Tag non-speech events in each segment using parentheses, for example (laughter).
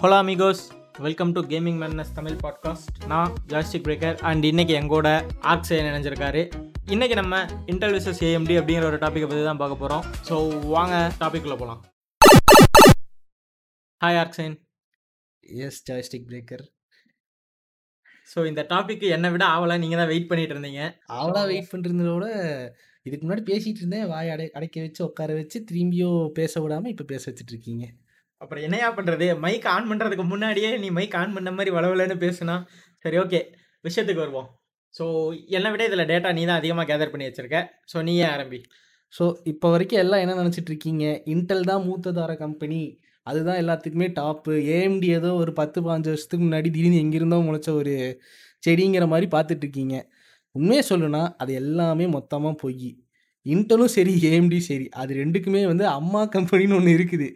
Hello amigos welcome to gaming மேன்னஸ் Tamil podcast நான் joystick breaker and இன்னைக்கு எங்கூட ஆக்ஸே நினைஞ்சிருக்காரு இன்னைக்கு நம்ம இன்டெல் விசஸ் ஏஎம்டி அப்படிங்கிற ஒரு டாப்பிக்கை பற்றி தான் பார்க்க போகிறோம் ஸோ வாங்க டாபிக்குள்ளே போகலாம் ஹாய் ஆர்க்சைன் எஸ் ஜாய்ஸ்டிக் பிரேக்கர் ஸோ இந்த டாபிக் என்னை விட ஆவலாக நீங்கள் தான் வெயிட் பண்ணிட்டு இருந்தீங்க. அவ்வளோ வெயிட் பண்ணிருந்ததோட இதுக்கு முன்னாடி பேசிட்டு இருந்தேன் வாய் அடை அடைக்க வச்சு உட்கார வச்சு திரும்பியும் பேச விடாம இப்போ பேச வச்சுட்டு இருக்கீங்க. அப்புறம் என்னையா பண்ணுறது மைக் ஆன் பண்ணுறதுக்கு முன்னாடியே நீ மைக் ஆன் பண்ண மாதிரி வளவலன்னு பேசுனா சரி ஓகே விஷயத்துக்கு வருவோம். ஸோ என்னை விட இதில் டேட்டா நீ தான் அதிகமாக கேதர் பண்ணி வச்சுருக்க. ஸோ நீயே ஆரம்பி? ஸோ இப்போ வரைக்கும் எல்லாம் என்ன நினச்சிட்டு இருக்கீங்க? இன்டெல் தான் மூத்ததார கம்பெனி அதுதான் எல்லாத்துக்குமே டாப்பு ஏஎம்டி ஏதோ ஒரு பத்து பாஞ்சு வருஷத்துக்கு முன்னாடி திடீர்னு எங்கிருந்தோ முளைச்ச ஒரு செடிங்கிற மாதிரி பார்த்துட்டு இருக்கீங்க. உண்மையை சொல்லுனா அது எல்லாமே மொத்தமாக பொய். இன்டலும் சரி ஏஎம்டி சரி. அது ரெண்டுக்குமே வந்து அம்மா கம்பெனின்னு ஒன்று இருக்குது.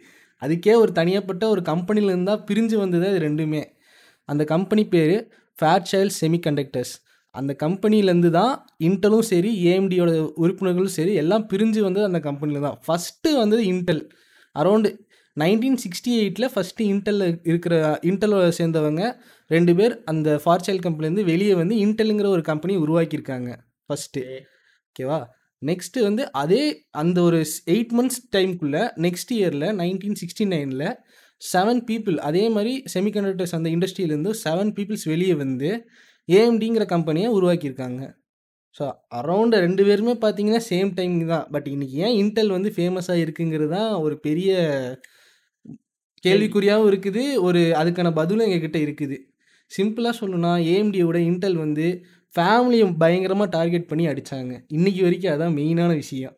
அதுக்கே ஒரு தனியாப்பட்ட ஒரு கம்பெனியில் இருந்தால் பிரிஞ்சு வந்தது அது ரெண்டுமே. அந்த கம்பெனி பேர் ஃபேர்சைல்ட் செமிகண்டக்டர்ஸ் அந்த கம்பெனிலேருந்து தான் இன்டலும் சரி ஏஎம்டியோட உறுப்பினர்களும் சரி எல்லாம் பிரிஞ்சு வந்தது அந்த கம்பெனியில் தான். ஃபஸ்ட்டு வந்தது இன்டெல் அரௌண்டு நைன்டீன் சிக்ஸ்டி எயிட்டில் ஃபஸ்ட்டு இன்டெல்ல இருக்கிற இன்டெல்ல சேர்ந்தவங்க ரெண்டு பேர் அந்த ஃபார்ச்சைல் கம்பெனிலேருந்து வெளியே வந்து இன்டெல்லுங்கிற ஒரு கம்பெனி உருவாக்கியிருக்காங்க. ஃபஸ்ட்டு ஓகேவா நெக்ஸ்ட்டு வந்து அதே அந்த ஒரு எயிட் மந்த்ஸ் டைம்குள்ளே நெக்ஸ்ட் இயரில் நைன்டீன் சிக்ஸ்டி நைனில் செவன் பீப்புள் அதே மாதிரி செமிகண்டக்டர்ஸ் அந்த இண்டஸ்ட்ரியிலேருந்து செவன் பீப்புள்ஸ் வெளியே வந்து ஏஎம்டிங்கிற கம்பெனியை உருவாக்கியிருக்காங்க. ஸோ அரௌண்டு ரெண்டு பேருமே பார்த்தீங்கன்னா சேம் டைம் தான். பட் இன்றைக்கி ஏன் இன்டெல் வந்து ஃபேமஸாக இருக்குங்கிறது தான் ஒரு பெரிய கேள்விக்குறியாகவும் இருக்குது. ஒரு அதுக்கான பதிலும் எங்ககிட்ட இருக்குது. சிம்பிளாக சொல்லணும்னா ஏஎம்டியோட இன்டெல் வந்து ஃபேமிலியை பயங்கரமாக டார்கெட் பண்ணி அடித்தாங்க இன்றைக்கி வரைக்கும் அதான் மெயினான விஷயம்.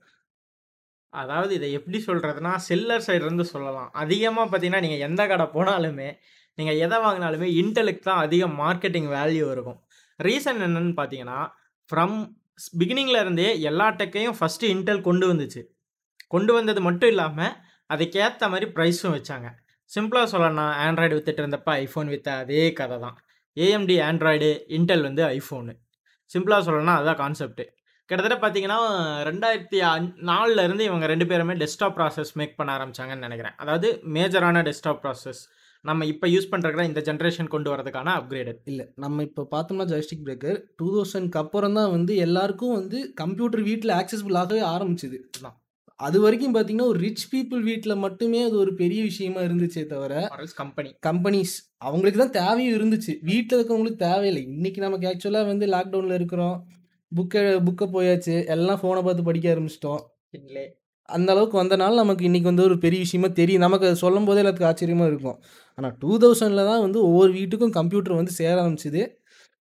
அதாவது இதை எப்படி சொல்கிறதுனா செல்லர் சைடுலேருந்து சொல்லலாம். அதிகமாக பார்த்தீங்கன்னா நீங்கள் எந்த கடை போனாலுமே நீங்கள் எதை வாங்கினாலுமே இன்டெலுக்கு தான் அதிக மார்க்கெட்டிங் வேல்யூ இருக்கும். ரீசன் என்னன்னு பார்த்தீங்கன்னா ஃப்ரம் பிகினிங்கில் இருந்தே எல்லா டெக்கையும் ஃபஸ்ட்டு இன்டெல் கொண்டு வந்துச்சு. கொண்டு வந்தது மட்டும் இல்லாமல் அதுக்கேற்ற மாதிரி ப்ரைஸும் வச்சாங்க. சிம்பிளாக சொல்லணும்னா ஆண்ட்ராய்டு வித்துட்டு இருந்தப்ப ஐஃபோன் விற்ற அதே கதை தான். ஏஎம்டி ஆண்ட்ராய்டு இன்டெல் வந்து ஐஃபோனு சிம்பிளாக சொல்லணும்னா அதுதான் கான்செப்ட்டு கிட்டத்தட்ட பார்த்தீங்கன்னா ரெண்டாயிரத்தி நாலில் இருந்து இவங்க ரெண்டு பேருமே டெஸ்க்டாப் ப்ராசஸ் மேக் பண்ண ஆரம்பிச்சாங்கன்னு நினைக்கிறேன். அதாவது மேஜரான டெஸ்க்டாப் ப்ராசஸ் நம்ம இப்போ யூஸ் பண்ணுற இந்த ஜென்ரேஷன் கொண்டு வரதுக்கான அப்கிரேடட் இல்லை நம்ம இப்போ பார்த்தோம்னா ஜாய்ஸ்டிக் பிரேக்கர் டூ தௌசண்ட்க்கு அப்புறம் தான் வந்து எல்லாருக்கும் வந்து கம்ப்யூட்டர் வீட்டில் ஆக்சசிபிள் ஆகவே ஆரம்பிச்சுது. தான். அது வரைக்கும் பார்த்தீங்கன்னா ஒரு ரிச் பீப்புள் வீட்டில் மட்டுமே அது ஒரு பெரிய விஷயமா இருந்துச்சே தவிர கம்பெனி கம்பெனிஸ் அவங்களுக்கு தான் தேவையும் இருந்துச்சு. வீட்டில் இருக்கவங்களுக்கு தேவையில்லை. இன்னைக்கு நமக்கு ஆக்சுவலாக வந்து லாக்டவுனில் இருக்கிறோம். புக்கை புக்கை போயாச்சு. எல்லாம் ஃபோனை பார்த்து படிக்க ஆரம்பிச்சிட்டோம். இல்லே. அந்த அளவுக்கு வந்தனால நமக்கு இன்றைக்கி வந்து ஒரு பெரிய விஷயமா தெரியும். நமக்கு அது சொல்லும் போதே எல்லாத்துக்கும் ஆச்சரியமாக இருக்கும். ஆனால் டூ தௌசண்டில் தான் வந்து ஒவ்வொரு வீட்டுக்கும் கம்ப்யூட்டர் வந்து சேர ஆரம்பிச்சுது.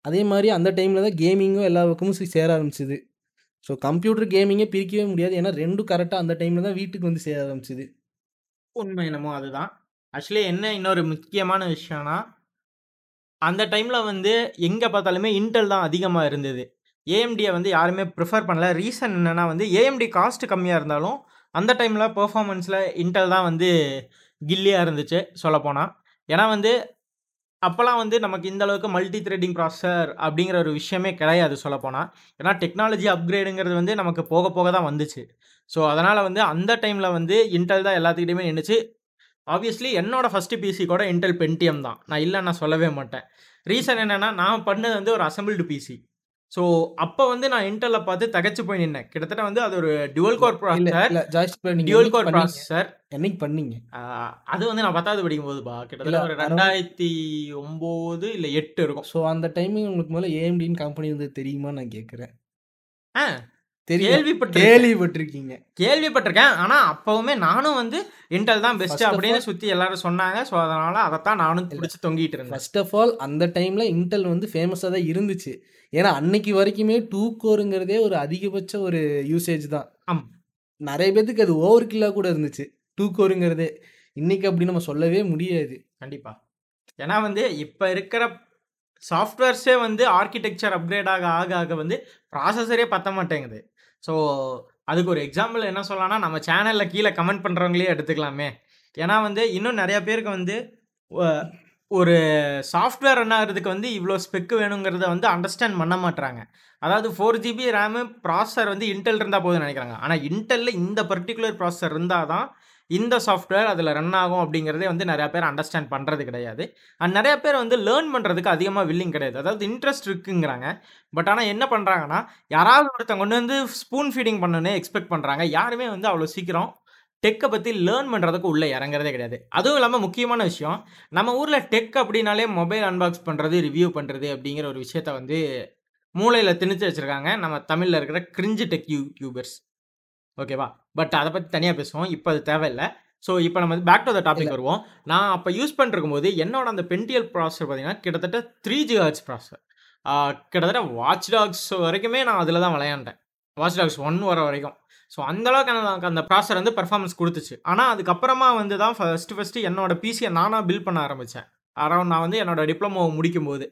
அதே மாதிரி அந்த டைமில் தான் கேமிங்கும் எல்லா பக்கமும் சேர ஆரம்பிச்சுது. ஸோ கம்ப்யூட்டர் கேமிங்கே பிரிக்கவே முடியாது. ஏன்னா ரெண்டும் கரெக்டாக அந்த டைமில் தான் வீட்டுக்கு வந்து சேர ஆரம்பிச்சுது. உண்மை என்னமோ அதுதான். ஆக்சுவலி என்ன இன்னொரு முக்கியமான விஷயம்னா அந்த டைமில் வந்து எங்கே பார்த்தாலுமே இன்டெல் தான் அதிகமாக இருந்தது. ஏஎம்டியை வந்து யாருமே ப்ரிஃபர் பண்ணல. ரீசன் என்னென்னா வந்து ஏஎம்டி காஸ்ட் கம்மியாக இருந்தாலும் அந்த டைமில் பெர்ஃபார்மன்ஸில் இன்டெல் தான் வந்து கில்லியாக இருந்துச்சு சொல்லப்போனால் ஏன்னா வந்து அப்போல்லாம் வந்து நமக்கு இந்த அளவுக்கு மல்டி த்ரெட்டிங் ப்ராசஸர் அப்படிங்கிற ஒரு விஷயமே கிடையாது சொல்லப்போனால் ஏன்னா டெக்னாலஜி அப்கிரேடுங்கிறது வந்து நமக்கு போக போக தான் வந்துச்சு. ஸோ அதனால் வந்து அந்த டைமில் வந்து இன்டெல் தான் எல்லாத்துக்கிட்டையுமே நின்றுச்சு ஆப்வியஸ்லி என்னோட ஃபஸ்ட்டு பிசி கூட இன்டெல் பென்டிஎம் தான். நான் இல்லை நான் சொல்லவே மாட்டேன். ரீசன் என்னென்னா நான் பண்ணது வந்து ஒரு அசம்பிள்டு பிசி ஸோ அப்போ வந்து நான் இன்டெல்ல பார்த்து தகச்சு போய் நின்னேன். கிட்டத்தட்ட வந்து அது ஒரு டுவல் கோர் ப்ராசஸர் என்னைக்கு கோர் ப்ராசஸர் என்னைக்கு பண்ணீங்க? அது வந்து நான் பத்தாவது படிக்கும் போதுப்பா கிட்டத்தட்ட ஒரு ரெண்டாயிரத்தி ஒம்பது இல்லை எட்டு இருக்கும். ஸோ அந்த டைமிங் உங்களுக்கு முதல்ல ஏஎம்டின்னு கம்பெனி வந்து தெரியுமா நான் கேட்குறேன். ஆ கேள்விப்பட்டிருக்கேன். கேள்விப்பட்டிருக்கீங்க. கேள்விப்பட்டிருக்கேன். ஆனால் அப்போவுமே நானும் வந்து இன்டெல் தான் பெஸ்ட் அப்படின்னு சுற்றி எல்லாரும் சொன்னாங்க. ஸோ அதனால அதைத்தான் நானும் பிடிச்சி தொங்கிட்டு இருந்தேன். ஃபர்ஸ்ட் ஆஃப் ஆல் அந்த டைமில் இன்டெல் வந்து ஃபேமஸாக தான் இருந்துச்சு. ஏன்னா அன்னைக்கு வரைக்குமே டூ கோருங்கிறதே ஒரு அதிகபட்ச ஒரு யூசேஜ் தான். ஆம். நிறைய பேத்துக்கு அது ஓவர் கில்லாக கூட இருந்துச்சு. டூ கோருங்கிறதே இன்னைக்கு அப்படி நம்ம சொல்லவே முடியாது. கண்டிப்பா. ஏன்னா வந்து இப்போ இருக்கிற சாஃப்ட்வேர்ஸே வந்து ஆர்கிடெக்சர் அப்கிரேட் ஆக ஆக ஆக வந்து ப்ராசஸரே பத்த மாட்டேங்குது. ஸோ அதுக்கு ஒரு எக்ஸாம்பிள் என்ன சொல்லலாம்னா நம்ம சேனலில் கீழே கமெண்ட் பண்ணுறவங்களே எடுத்துக்கலாமே. ஏன்னா வந்து இன்னும் நிறைய பேருக்கு வந்து ஒரு சாஃப்ட்வேர் ரன் ஆகிறதுக்கு வந்து இவ்வளோ ஸ்பெக்கு வேணுங்கிறத வந்து அண்டர்ஸ்டாண்ட் பண்ண மாட்டுறாங்க அதாவது ஃபோர் ஜிபி ரேமு ப்ராசர் வந்து இன்டெல் இருந்தால் போதும்னு நினைக்கிறாங்க. ஆனால் இன்டெல்லில் இந்த பர்டிகுலர் ப்ராசர் இருந்தால் தான் இந்த சாஃப்ட்வேர் அதில் ரன் ஆகும் அப்படிங்கிறதே வந்து நிறையா பேர் அண்டர்ஸ்டாண்ட் பண்ணுறது கிடையாது. அண்ட் நிறையா பேர் வந்து லேர்ன் பண்ணுறதுக்கு அதிகமாக வில்லிங் கிடையாது. அதாவது இன்ட்ரெஸ்ட் இருக்குங்கிறாங்க. பட் ஆனால் என்ன பண்ணுறாங்கன்னா யாராவது ஒருத்தவங்க கொண்டு வந்து ஸ்பூன் ஃபீடிங் பண்ணணும்னு எக்ஸ்பெக்ட் பண்ணுறாங்க யாருமே வந்து அவ்வளோ சீக்கிரம் டெக்கை பற்றி லேர்ன் பண்ணுறதுக்கு உள்ளே இறங்குறதே கிடையாது. அதுவும் இல்லாமல் முக்கியமான விஷயம் நம்ம ஊரில் டெக் அப்படின்னாலே மொபைல் அன்பாக்ஸ் பண்ணுறது ரிவ்யூ பண்ணுறது அப்படிங்கிற ஒரு விஷயத்த வந்து மூளையில் திணிச்சு வச்சுருக்காங்க. நம்ம தமிழில் இருக்கிற கிரிஞ்சு டெக் யூடியூபர்ஸ் ஓகேவா பட் அதை பற்றி தனியாக பேசுவோம். இப்போ அது தேவையில்லை. ஸோ இப்போ நம்ம பேக் டு த டாபிக் வருவோம். நான் அப்போ யூஸ் பண்ணிருக்கும் போது என்னோட அந்த பென்டியல் ப்ராசஸர் பார்த்தீங்கன்னா கிட்டத்தட்ட த்ரீ ஜிஹெச் ப்ராசஸர் கிட்டத்தட்ட வாட்ச் டாக்ஸ் வரைக்குமே நான் அதில் தான் விளையாண்டேன். வாட்ச் டாக்ஸ் ஒன் வர வரைக்கும். ஸோ அந்தளவுக்கு எனக்கு அந்த ப்ராசர் வந்து பெர்ஃபார்மன்ஸ் கொடுத்துச்சு. ஆனால் அதுக்கப்புறமா வந்து தான் ஃபஸ்ட்டு ஃபஸ்ட்டு என்னோட பிசியை நானாக பில் பண்ண ஆரம்பித்தேன் அரௌண்ட் நான் வந்து என்னோடய டிப்ளமோவை முடிக்கும் போது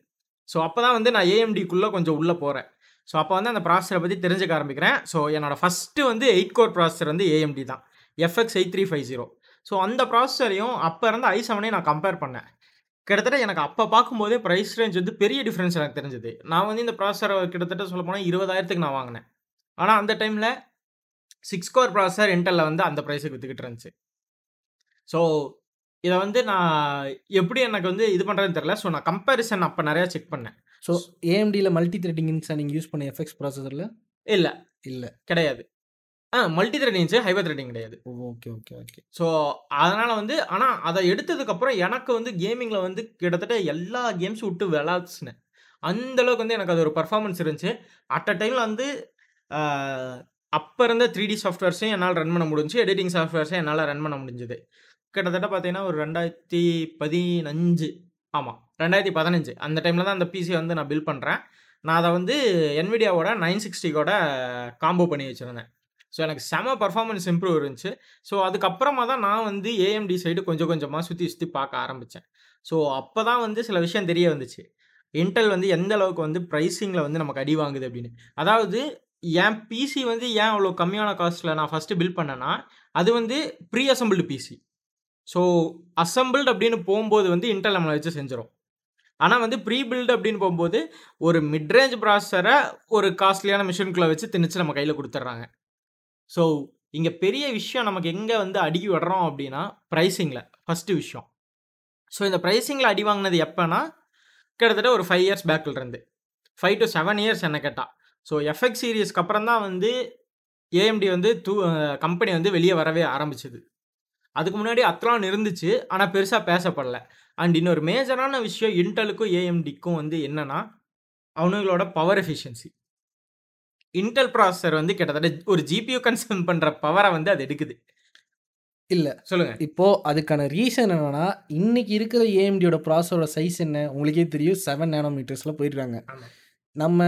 ஸோ அப்போ தான் வந்து நான் ஏஎம்டிக்குள்ளே கொஞ்சம் உள்ளே போகிறேன் ஸோ அப்போ வந்து அந்த ப்ராசரை பற்றி தெரிஞ்சுக்க ஆரம்பிக்கிறேன். ஸோ என்னோடய ஃபஸ்ட்டு வந்து எயிட் கோர் ப்ராசர் வந்து ஏஎம்டி தான். FX eight three five zero so அந்த ப்ராசஸரையும் அப்போ இருந்த ஐ செவனையும் நான் கம்பேர் பண்ணேன். கிட்டத்தட்ட எனக்கு அப்போ பார்க்கும்போதே ப்ரைஸ் ரேஞ்ச் வந்து பெரிய டிஃப்ரென்ஸ் எனக்கு தெரிஞ்சது. நான் வந்து இந்த ப்ராசஸரை கிட்டத்தட்ட சொல்ல போனால் இருபதாயிரத்துக்கு நான் வாங்கினேன். ஆனால் அந்த டைமில் சிக்ஸ் கோர் ப்ராசர் இன்டெல்ல வந்து அந்த ப்ரைஸுக்கு விற்றுக்கிட்டு இருந்துச்சு. ஸோ இதை வந்து நான் எப்படி எனக்கு வந்து இது பண்ணுறதுன்னு தெரில ஸோ நான் கம்பேரிசன் அப்போ நிறையா செக் பண்ணேன். ஸோ ஏஎம்டியில் மல்டி த்ரெட்டிங் இன்ஸா நீங்கள் யூஸ் பண்ண எஃப்எக்ஸ் ப்ராசஸரில் இல்லை. இல்லை. கிடையாது. ஆ மல்டி த்ரெட்டிங் இருந்துச்சு ஹைபர் த்ரெட்டிங் கிடையாது ஓகே ஓகே ஓகே ஸோ அதனால் வந்து ஆனால் அதை எடுத்ததுக்கப்புறம் எனக்கு வந்து கேமிங்கில் வந்து கிட்டத்தட்ட எல்லா கேம்ஸும் விட்டு விளாட்சினேன். அந்தளவுக்கு வந்து எனக்கு அது ஒரு பர்ஃபார்மன்ஸ் இருந்துச்சு. அட் அ டைமில் வந்து அப்போ இருந்த த்ரீ டி சாஃப்ட்வேர்ஸையும் என்னால் ரன் பண்ண முடிஞ்சு எடிட்டிங் சாஃப்ட்வேர்ஸையும் என்னால் ரன் பண்ண முடிஞ்சுது. கிட்டத்தட்ட பார்த்தீங்கன்னா ஒரு ரெண்டாயிரத்தி பதினஞ்சு ஆமாம் ரெண்டாயிரத்தி பதினஞ்சு. அந்த டைமில் தான் அந்த பிசி வந்து நான் பில் பண்ணுறேன் நான் அதை வந்து என்விடியாவோட நைன் சிக்ஸ்டிக்கோட காம்போ பண்ணி வச்சுருந்தேன். ஸோ எனக்கு செம பர்ஃபார்மன்ஸ் இம்ப்ரூவ் இருந்துச்சு. ஸோ அதுக்கப்புறமா தான் நான் வந்து ஏஎம்டி சைடு கொஞ்சம் கொஞ்சமாக சுற்றி சுற்றி பார்க்க ஆரம்பித்தேன் ஸோ அப்போ தான் வந்து சில விஷயம் தெரிய வந்துச்சு. இன்டெல் வந்து எந்த அளவுக்கு வந்து ப்ரைஸிங்கில் வந்து நமக்கு அடி வாங்குது அப்படின்னு. அதாவது என் பிசி வந்து ஏன் அவ்வளோ கம்மியான காஸ்ட்டில் நான் ஃபஸ்ட்டு பில் பண்ணேன்னா அது வந்து pre assembled PC so assembled அப்படின்னு போகும்போது வந்து இன்டெல் நம்மளை வச்சு செஞ்சிடும் ஆனால் வந்து ப்ரீ பில்டு அப்படின்னு போகும்போது ஒரு மிட்ரேஞ்ச் ப்ராசஸரை ஒரு காஸ்ட்லியான மிஷின்குள்ளே வச்சு திணிச்சு நம்ம கையில் கொடுத்துட்றாங்க. ஸோ இங்கே பெரிய விஷயம் நமக்கு எங்கே வந்து அடி விடுறோம் அப்படின்னா ப்ரைஸிங்கில் ஃபஸ்ட்டு விஷயம். ஸோ இந்த ப்ரைஸிங்கில் அடி வாங்கினது எப்போனா கிட்டத்தட்ட ஒரு ஃபைவ் இயர்ஸ் பேக்கில் இருந்து. ஃபைவ் டு செவன் இயர்ஸ் என்ன கேட்டால் ஸோ எஃப்எக்ஸ் சீரியஸ்க்கு அப்புறம் தான் வந்து ஏஎம்டி வந்து தூ கம்பெனி வந்து வெளியே வரவே ஆரம்பிச்சது. அதுக்கு முன்னாடி அத்லான் இருந்துச்சு ஆனால் பெருசாக பேசப்படல. அண்ட் இன்னொரு மேஜரான விஷயம் இன்டெலுக்கும் ஏஎம்டிக்கும் வந்து என்னன்னா அவனுங்களோட பவர் எஃபிஷியன்சி இன்டெல் ப்ராசஸர் வந்து கிட்டத்தட்ட ஒரு ஜிபியூ கன்சியூம் பண்ணுற பவரை வந்து அது எடுக்குது. இல்லை. சொல்லுங்க. இப்போ அதுக்கான ரீசன் என்னன்னா இன்னைக்கு இருக்கிற ஏஎம்டியோட ப்ராசரோட சைஸ் என்ன? உங்களுக்கே தெரியும் செவன் நேனோமீட்டர்ஸில் போயிடுறாங்க. நம்ம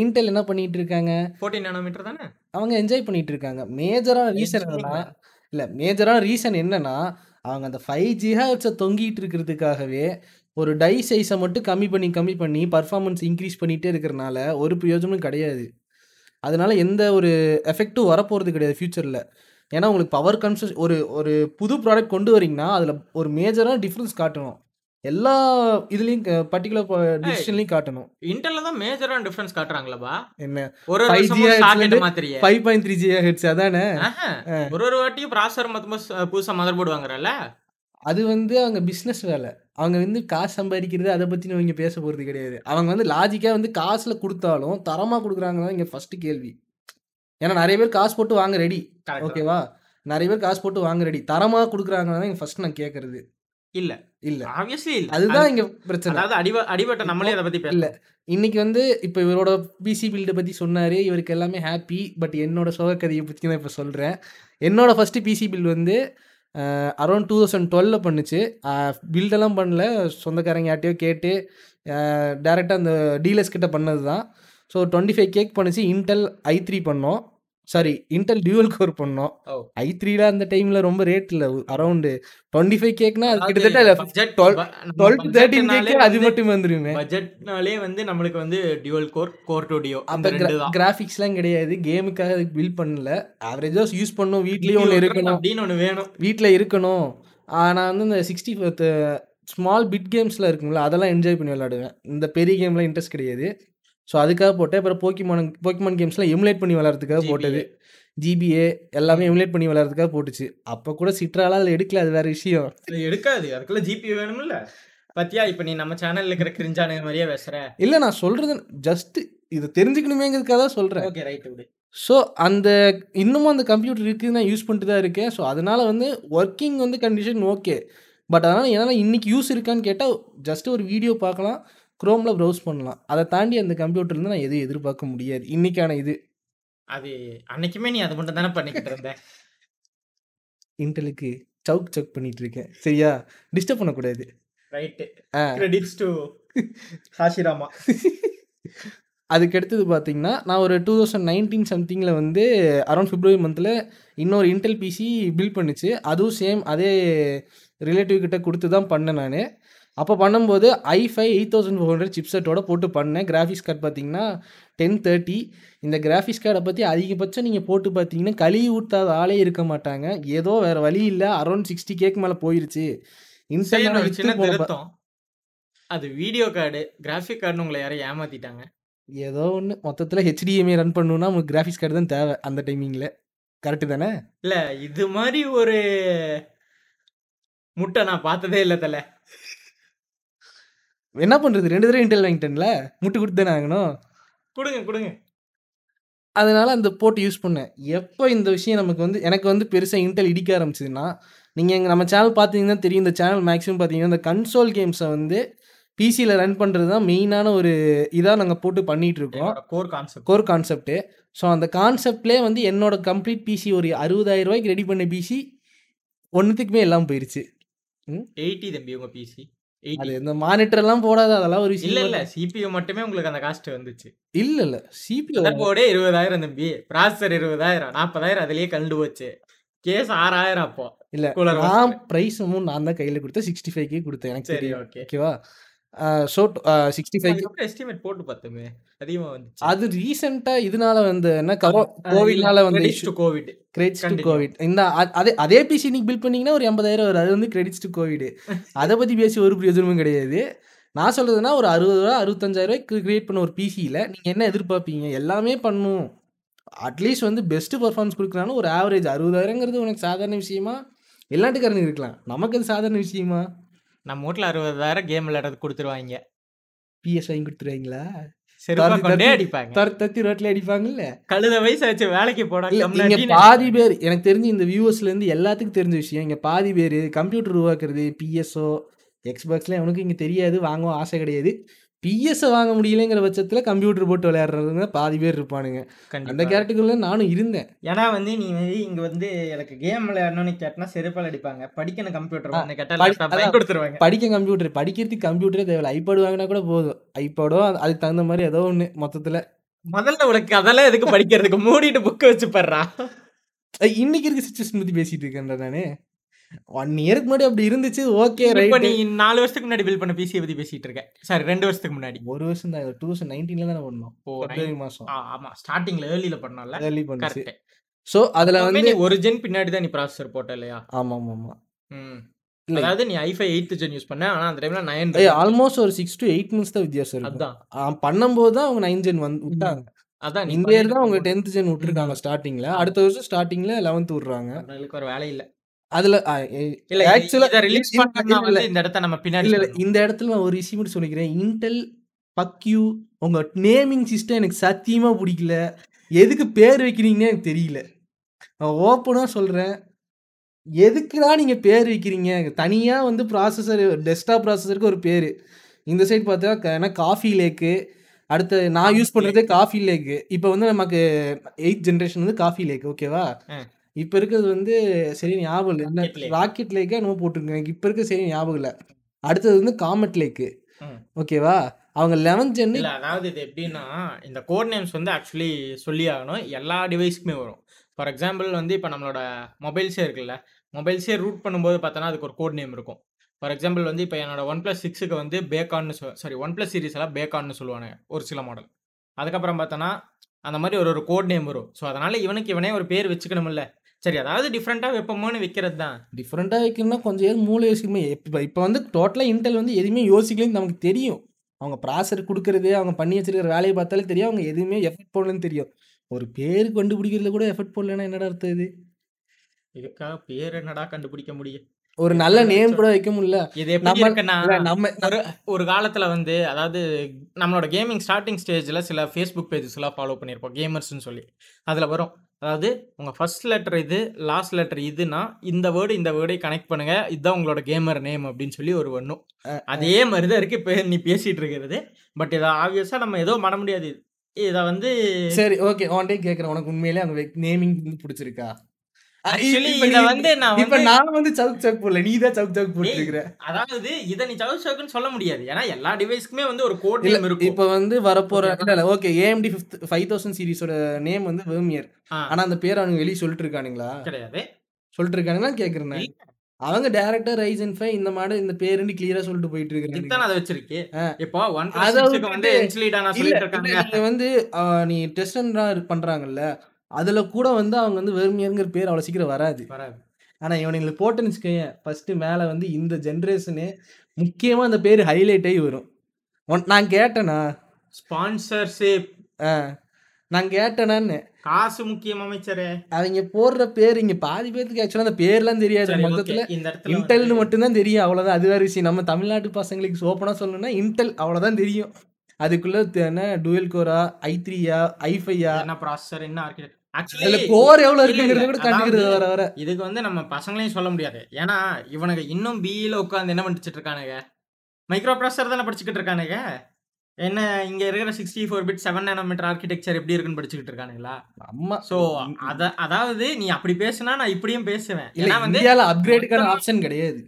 இன்டெல் என்ன பண்ணிட்டு இருக்காங்க ஃபோர்டீன் நானோமீட்டர் தானே? அவங்க என்ஜாய் பண்ணிட்டு இருக்காங்க மேஜரான ரீசன் என்னன்னா இல்லை மேஜரான ரீசன் என்னன்னா அவங்க அந்த ஃபைவ் ஜிஹெச்ஸை தொங்கிட்டு இருக்கிறதுக்காகவே ஒரு டை சைஸை மட்டும் கம்மி பண்ணி கம்மி பண்ணி பர்ஃபார்மன்ஸ் இன்க்ரீஸ் பண்ணிகிட்டே இருக்கிறனால ஒரு பிரயோஜனமும் கிடையாது. அதனால எந்த ஒரு எஃபெக்ட்டும் வரப்போகிறது கிடையாது ஃப்யூச்சரில் ஏன்னா உங்களுக்கு பவர் கன்சஸ் ஒரு ஒரு புது ப்ராடக்ட் கொண்டு வரீங்கன்னா அதில் ஒரு மேஜரான டிஃப்ரென்ஸ் காட்டணும். எல்லா இதுலேயும் பர்டிகுலர் டிசிஷன்லையும் காட்டணும். இன்டெல்ல தான் மேஜரான டிஃபரன்ஸ் காட்டுறாங்களப்பா. என்ன? ஒரு ஒரு 5G வருஷமும் ஆச்சுல socket five point three G hertz அதானே. ஒரு ஒரு வாட்டியும் ப்ராசர் மொத்தமா ச- புதுசா மதர் போர்டு வாங்குறல அது வந்து அவங்க பிஸ்னஸ் வேலை. அவங்க வந்து காசு சம்பாதிக்கிறது அதை பற்றி நம்ம இங்கே பேச போகிறது கிடையாது. அவங்க வந்து லாஜிக்காக வந்து காசில் கொடுத்தாலும் தரமாக கொடுக்குறாங்களா இங்கே ஃபஸ்ட்டு கேள்வி. ஏன்னா நிறைய பேர் காசு போட்டு வாங்க ரெடி ஓகேவா நிறைய பேர் காசு போட்டு வாங்க ரெடி தரமாக கொடுக்குறாங்கன்னா இங்கே ஃபஸ்ட் நான் கேட்கறது. இல்ல. இல்லை. ஆப்வியஸ்லி இல்ல. அதுதான் இங்கே பிரச்சனை. அதாவது அடிவ அடிபட்ட நம்மளே அதை பத்தி இல்ல. இன்னைக்கு வந்து இப்போ இவரோட பிசி பில்டை பற்றி சொன்னார். இவருக்கு எல்லாமே ஹாப்பி பட் என்னோட சோகக்கதையை பற்றி தான் இப்போ சொல்கிறேன் என்னோட ஃபஸ்ட்டு பிசி பில் வந்து அரௌண்ட் டூ தௌசண்ட் டுவெலில் பண்ணுச்சு. பில்டெல்லாம் பண்ணல. சொந்தக்காரங்க யார்ட்டையோ கேட்டு டேரெக்டாக அந்த டீலர்ஸ் கிட்ட பண்ணது தான் ஸோ டுவெண்ட்டி ஃபைவ் கேக் பண்ணுச்சு. இன்டெல் ஐ த்ரீ பண்ணோம். சாரி இன்டெல் டியூவல் கோர் பண்ணோம். ஐ த்ரீல அந்த டைமில் ரொம்ப ரேட் இல்லை அரௌண்டு டுவெண்ட்டி ஃபைவ் கேக்னா அது கிட்டத்தட்ட டுவெல் டு தேர்ட்டின் கேக்கு அது மட்டும் வந்துருமே. பட்ஜெட்னாலே வந்து நம்மளுக்கு வந்து dual core core two duo அந்த தான் கிராஃபிக்ஸ்லாம் கிடையாது. கேமுக்காக பில்ட் பண்ணல. ஆவரேஜாக யூஸ் பண்ணும். வீட்லேயும் ஒன்று இருக்கணும் அப்படின்னு ஒன்று வேணும். வீட்டில் இருக்கணும். நான் வந்து இந்த சிக்ஸ்டி ஸ்மால் பிட் கேம்ஸில் இருக்குங்களா அதெல்லாம் என்ஜாய் பண்ணி விளாடுவேன் இந்த பெரிய கேம்லாம் இன்ட்ரெஸ்ட் கிடையாது. ஸோ அதுக்காக போட்டேன் அப்புறம் போக்கிமான் போக்கிமான் கேம்ஸ்லாம் எமுலேட் பண்ணி விளாட்றதுக்காக. போட்டது ஜிபிஏ எல்லாமே எமுலேட் பண்ணி விளையாடுறதுக்காக போட்டுச்சு. அப்ப கூட சிட்ராலாம் அதில எடுக்கல. அது வேற விஷயம். எடுக்காது. அதுக்குள்ள ஜிபி வேணும்ல. பாத்தியா, இப்ப நீ நம்ம சேனல்ல இருக்கிற கிரிஞ்சானுங்க மாரியே பேசுற. இல்ல நான் சொல்றது ஜஸ்ட் இத தெரிஞ்சுக்கணுமேங்கிறதுக்காக தான் சொல்றேன். ஓகே ரைட் விடு. ஸோ அந்த இன்னமும் அந்த கம்ப்யூட்டர் இருக்குது. நான் யூஸ் பண்ணிட்டு தான் இருக்கேன். ஸோ அதனால வந்து வொர்க்கிங் வந்து கண்டிஷன் ஓகே. பட் அதனால என்னால இன்னைக்கு யூஸ் இருக்கான்னு கேட்டா, ஜஸ்ட் ஒரு வீடியோ பார்க்கலாம். குரோம்ல ப்ரௌஸ் பண்ணலாம். அத தாண்டி அந்த கம்ப்யூட்டர்லருந்து நான் எதுவும் எதிர்பார்க்க முடியாது. இன்னைக்கான இது. அது அன்னைக்குமே நீ அது மட்டும் தானே பண்ணிக்கிட்டு இருந்த. இன்டெலுக்கு சவுக் சவுக் பண்ணிட்டு இருக்கேன். சரியா? டிஸ்டர்ப் பண்ணக்கூடாது. Right. Ah. Credits to Hashirama. அதுக்கு அடுத்தது பார்த்தீங்கன்னா, நான் ஒரு 2019 சம்திங்ல வந்து அரவுண்ட் பிப்ரவரி மந்த்ல இன்னொரு இன்டெல் பிசி பில்ட் பண்ணுச்சு. அதுவும் சேம் அதே ரிலேட்டிவ் கிட்ட குடுத்து தான் பண்ணேன் நானு. அப்ப பண்ணும்போது i5 8400 சிப்செட்டோட போட்டு பண்ணேன். கிராபிக்ஸ் கார்டு பார்த்தீங்கன்னா 1030 இந்த கிராபிக்ஸ் கார்ட பத்தி அதிகபட்சம் நீங்க போட்டு பார்த்தீங்கன்னா, கழுவி ஊத்தாத ஆளே இருக்க மாட்டாங்க. ஏதோ வேற வழி இல்ல. அரவுண்ட் 60Kக்கு மேல போயிருச்சு. திருத்தம். அது வீடியோ கார்டு, கிராஃபிக் கார்டுன்னு உங்கள யாரோ ஏமாத்திட்டாங்க. ஏதோ ஒண்ணு. மொத்தத்துல HDMI ரன் பண்ணணும்னா உங்களுக்கு கிராபிக்ஸ் கார்டு தான் தேவ. அந்த டைமிங்ல. கரெக்ட் தானே? இல்ல இது மாரி ஒரு முட்டை நான் பார்த்ததே இல்ல தல. என்ன பண்றது? 2 தடவ இன்டெல் வாங்கிட்டேன்ல. முட்டு குடுத்து தானே ஆகணும். குடுங்க, குடுங்க. அதனால அந்த போட்டு யூஸ் பண்ணேன். எப்ப இந்த விஷயம் நமக்கு வந்து எனக்கு வந்து பெருசா இன்டெல் இடிக்க ஆரம்பிச்சதுன்னா, நீங்க எங்க நம்ம சேனல் பார்த்தீங்கன்னா தெரியும். இந்த சேனல் மேக்ஸிமம் பார்த்தீங்கன்னா, இந்த கன்சோல் கேம்ஸ வந்து பிசில ரன் பண்றது தான் மெயினான ஒரு இதா நாங்க போட்டு பண்ணிட்டு இருக்கோம். Core concept. Core concept. So அந்த கான்செப்ட்லயே வந்து என்னோட கம்ப்ளீட் பிசி ஒரு ரூ. 60,000க்கு ரெடி பண்ண பிசி ஒண்ணுத்துக்குமே இல்லாம போயிருச்சு. ம். 80 தம்பி உங்க பிசி. அது 80. இந்த மானிட்டர்லாம் போடாத அதெல்லாம் ஒரு இல்ல விஷயம் இல்ல இல்ல. சிபியூ மட்டுமே உங்களுக்கு அந்த காஸ்ட் வந்துச்சு. இல்ல இல்ல. சிபியூ போர்டே 20,000 தம்பி. ப்ராசஸர் 20,000 40,000 அதிலேயே கழண்டு போச்சு. கேஸ் 6,000 அப்போ. இல்ல. நான். பிரைஸ் நான் தான் கையில குடுத்தேன். 65K குடுத்தேன். எனக்கு சரி. ஓகேவா? ஸோ 65K அதுக்கப்புறம் எஸ்டிமேட் போட்டு பார்த்தோமே. அதிகமா வந்துச்சு. அது ரீசென்ட்டா இதனால வந்து என்ன கோவிட்னால வந்த. To Covid. Credits to. Covid. இந்த அதே அதே பிசி இன்னைக்கு பில்ட் பண்ணீங்கன்னா ஒரு 80,000 வரும். அது வந்து கிரெடிட்ஸ் டூ கோவிட். அத பத்தி பேசி ஒரு பிரயோஜனமும் கிடையாது. நான் சொல்றதுன்னா ஒரு ரூ. 60,000 65,000க்கு கிரியேட் பண்ண ஒரு பிசில நீங்க என்ன எதிர்பார்ப்பீங்க? எல்லாமே பண்ணும். அட்லீஸ்ட் வந்து பெஸ்ட் பெர்ஃபார்மன்ஸ் குடுக்குறான்னு ஒரு ஆவரேஜ் 60,000ங்கிறது உனக்கு சாதாரண விஷயமா? வெளிநாட்டுக்காரனுக்கு இருக்கலாம். நமக்கு அது சாதாரண விஷயமா? நம்ம வூட்ல 60,000 கேம் விளையாடுறதுக்கு குடுத்துருவாய்ங்க. பிஎஸ் வாங்கி குடுத்துருவாய்ங்களா? செருப்பா தொரத்தி கொண்டே தொரத்தி அடிப்பாங்க. தொரத்தி தொரத்தி ரோட்ல அடிப்பாங்கல்ல. கழுத வயச வேலைக்கு போடா இல்ல இங்க பாதி. பேர் எனக்கு தெரிஞ்சு இந்த வியூவர்ஸ்லேருந்து எல்லாத்துக்கும் தெரிஞ்ச விஷயம். இங்க பாதி பேரு கம்ப்யூட்டர் உருவாக்குறது, பிஎஸ்ஓ, எக்ஸ்பாக்ஸ்லாம் எவனுக்கும் இங்க தெரியாது. வாங்கவும் ஆசை கிடையாது. பிஎஸ்ஸ வாங்க முடியலைங்கிற பட்சத்துல கம்ப்யூட்டர் போட்டு விளையாடுறவங்க பாதி பேர் இருப்பானுங்க. அந்த கண்டிப்பா. கேரக்டருக்குள்ள நானும் இருந்தேன். ஏன்னா வந்து நீ வந்து இங்க வந்து எனக்கு கேம் விளையாடணும்னு கேட்டனா செருப்பால அடிப்பாங்க. படிக்கணும் கம்ப்யூட்டர் குடுத்துருவாங்க. படிக்க கம்ப்யூட்டர். படிக்கிறதுக்கு கம்ப்யூட்டரே தேவையில்ல. ஐபேட் வாங்குனா கூட போதும். ஐபேடோ அதுக்கு தகுந்த மாரி ஏதோ ஒண்ணு மொத்தத்துல. முதல்ல உனக்கு அதெல்லாம் எதுக்கு படிக்கிறதுக்கு? மூடிட்டு புக்க வச்சு பட்றா. அ இன்னைக்கு இருக்க சிச்சுவேஷன் பத்தி பேசிட்டு இருக்கேன்டா நானு. 1 இயர்க்கு முன்னாடி அப்படி இருந்துச்சு. ஓகே இப்ப நீ. 4 வருஷத்துக்கு முன்னாடி பில்ட் பண்ண பிசிய பத்தி பேசிட்டு இருக்க. சாரி 2 வருஷத்துக்கு முன்னாடி. 1 வருஷம் தான். 2019ல தானே பண்ணோம். ஓ நைன் பிப்ரவரி மாசம். ஆ ஆமா. ஸ்டார்ட்டிங்ல ஏர்லில பண்ணோம்ல. ஏர்லி பண்ணுச்சு. ஸோ அதுல வந்து நீ ஒரு ஜென் பின்னாடி தான் நீ ப்ராசஸர் போட்ட இல்லையா? ஆமாமாமா. ம். இல்ல அதாவது நீ i5 8th ஜென் யூஸ் பண்ண. ஆனா அந்த டைம்ல 9 ஏய் இருந்துச்சு. ஆல்மோஸ்ட் ஒரு 6 டூ 8 மந்த்ஸ் தான் வித்தியாசம் இருக்கும். அதான். பண்ணும்போது தான் அவங்க 9 ஜென் வந்து ம். விட்டாங்க. அதான் இந்த இயர் தான் அவங்க. 10th ஜென் விட்டுருக்காங்க ம். ஸ்டார்ட்டிங்ல. ஆமா. அடுத்த வருஷம் ஸ்டார்ட்டிங்ல 11th விடுறாங்க. நம்மளுக்கு ஒரு வேலை இல்ல. அதுல இல்ல ஆக்சுவலா ரிலீஸ் பண்ணா இந்த இடத்த நம்ம பின்னாடி இல்ல. இந்த இடத்துல நான் ஒரு விஷயம் மட்டும் சொல்லிக்கிறேன். Intel fuck you. உங்க நேமிங் சிஸ்டம் எனக்கு சத்தியமா புடிக்கல. எதுக்கு பேர் வைக்கிறீங்கன்னே எனக்கு தெரியல. நான் ஓப்பனா சொல்றேன். எதுக்குடா நீங்க பேர் வைக்கிறீங்க? தனியா வந்து ப்ராசஸர் டெஸ்க்டாப் ப்ராசஸருக்கு ஒரு பேரு. இந்த சைடு பார்த்தா க என்ன காஃபி லேக்கு. அடுத்து நான் யூஸ் பண்றதே. Coffee Lake. இப்ப வந்து நமக்கு 8த் ஜெனரேஷன் வந்து காஃபி லேக் ஓகேவா? இப்ப இருக்கிறது வந்து சரியா ஞாபகம் இல்ல. என்ன ராக்கெட் லேக். ராக்கெட் லேக்கா என்னமோ போட்டிருக்காங்க. எனக்கு இப்ப இருக்கிறது சரியா ஞாபகம் இல்ல. அடுத்தது வந்து காமெட் லேக்கு. ம். ஓகேவா? அவங்க 11th ஜென் இல்ல அதாவது இது எப்படின்னா, இந்த கோட் நேம்ஸ் வந்து ஆக்சுவலி சொல்லியே ஆகணும். எல்லா டிவைஸ்க்குமே வரும். ஃபார் எக்ஸாம்பிள் வந்து இப்ப நம்மளோட மொபைல்ஸே இருக்குல்ல. மொபைல்ஸே ரூட் பண்ணும்போது பார்த்தோன்னா, அதுக்கு ஒரு கோட் நேம் இருக்கும். ஃபார் எக்ஸாம்பிள் வந்து இப்ப என்னோட OnePlus 6க்கு வந்து பேக்கான்னு சொ சாரி OnePlus சீரிஸ் எல்லாம் பேக்கான்னு சொல்லுவானுங்க. ஒரு சில மாடல். அதுக்கப்புறம் பார்த்தோன்னா, அந்த மாரி ஒரு ஒரு கோட் நேம் வரும். ஸோ அதனால இவனுக்கு இவனே ஒரு பேர் வச்சுக்கணும்ல. சரி அதாவது டிஃபரெண்ட்டா வைப்போமோன்னு வைக்கிறது தான். டிஃபரெண்ட்டா வைக்கணும்னா கொஞ்சம் ஏது மூளை யோசிக்கணுமே. இப்ப இப்ப வந்து டோட்டலா இன்டெல் வந்து எதுவுமே யோசிக்கலன்னு நமக்கு தெரியும். அவங்க ப்ராசஸர் குடுக்குறது, அவங்க பண்ணி வச்சிருக்கிற வேலைய பார்த்தாலே தெரியும். அவங்க எதுவுமே எஃபோர்ட் போடலன்னு தெரியும். ஒரு பேர் கண்டுபிடிக்கிறதுல கூட எஃபர்ட் போடலன்னா என்னடா அர்த்தம் இது? இதுக்காக பேர் என்னடா கண்டுபிடிக்க முடியும்? ஒரு நல்ல நேம் கூட வைக்க முடியல. இது எப்படி நம்ம இருக்குன்னா, இல்ல நம்ம ஒரு ஒரு காலத்துல வந்து அதாவது நம்மளோட கேமிங் ஸ்டார்ட்டிங் ஸ்டேஜ்ல சில Facebook பேஜஸ்லாம் ஃபாலோ பண்ணியிருப்போம். கேமர்ஸ்ன்னு சொல்லி. அதுல வரும். அதாவது உங்க ஃபர்ஸ்ட் லெட்டர் இது, லாஸ்ட் லெட்டர் இதுன்னா, இந்த வேர்ட் இந்த வேர்டை கனெக்ட் பண்ணுங்க. இதுதான் உங்களோட கேமர் நேம் அப்படின்னு சொல்லி ஒரு அ. அதே மாரி தான் இருக்கு இப்ப நீ பேசிட்டு இருக்கிறது. பட் இத ஆப்வியஸா நம்ம ஏதோ பண்ண முடியாது. இத வந்து சரி ஓகே. உன்ட்டயே கேட்கிறேன். உனக்கு உண்மையிலேயே அந்த நேமிங் புடிச்சிருக்கா? இப்ப நான் இப்ப வந்து நான் வந்து சவுக் சவுக் போடல. நீ தான் சவுக் சவுக் டேய் போட்டுருக்கிற. அதாவது இத நீ சவுக் சொல்ல முடியாது. ஏன்னா எல்லா டிவைஸ்க்குமே வந்து ஒரு கோட் நேம் இருக்கும். இப்ப வந்து வரப்போற? இல்ல ஓகே. AMD 5த் 5000 சீரிஸோட நேம் வந்து வெர்மியர். ஆனா அந்த பேர அவனுங்க வெளிய சொல்லிட்டு இருக்கானுங்களா? கிடையாது. சொல்லிட்டு நான். இல்ல. அவங்க டைரக்ட்டா Ryzen 5 இந்த மாடல் இந்த பேருன்னு கிளியரா சொல்லிட்டு போயிட்டு இருக்கானுங்க. இதுதானே அத வச்சிருக்கு. இப்போ ஒன் வந்து இருக்காங்க. வந்து நீ டெஸ்ட் பண்றாங்கல்ல. அதுல கூட வந்து அவங்க வந்து வெர்மியர்ங்கிற பேர் அவ்வளவு சீக்கிரம் வராது. வராது. ஆனா இவனுங்களுக்கு போட்டேன்னு வச்சுக்கோயேன். ஃபர்ஸ்ட் மேல வந்து இந்த ஜெனரேஷனு முக்கியமா அந்த பேரு ஹைலைட் வரும். ஒன் நான் கேட்டேனா? ஸ்பான்சர்ஷிப். ஆ. நான் கேட்டேனான்னு. காசு முக்கியம் அமைச்சரே. அவைங்க போடுற பேரு இங்க பாதி பேத்துக்கு ஆக்சுவலா அந்த பேர்லாம் தெரியாது. மொத்தத்துல இந்த இடத்துல வந்து இன்டெல்ன்னு மட்டும் தான் தெரியும். அவ்வளவுதான். அது வேற விஷயம். நம்ம தமிழ்நாட்டு பசங்களுக்கு ஓப்பனா சொல்லணும்னா இன்டெல் அவ்வளவுதான் தெரியும். அதுக்குள்ள என்ன டூயல் கோரா, i3யா, i5யா என்ன ப்ராசஸர் என்ன ஆர்க்கிடெக்ட் அதுல ஆக்சுவலி கோர் எவ்வளவு. இருக்குங்கிறத கூட கண்டுக்கிறது வர வர. இதுக்கு வந்து நம்ம பசங்களையும் சொல்ல முடியாது. ஏன்னா இவனுங்க இன்னும் பிஇல உட்கார்ந்து என்ன படிச்சிட்டு இருக்கானுங்க? மைக்ரோ ப்ராசஸர் தானே படிச்சுக்கிட்டு இருக்கானுங்க. என்ன இங்க இருக்கிற 64 பிட் 7 நானோமீட்டர் ஆர்க்கிடெக்சர் எப்படி இருக்குன்னு படிச்சுக்கிட்டு இருக்கானுங்களா? அம்மா சோ அத அதாவது நீ அப்படி பேசுனா நான் இப்படியும் பேசுவேன். ஏன்னா வந்து அப்கிரேடுக்கான ஆப்ஷன் கிடையாது.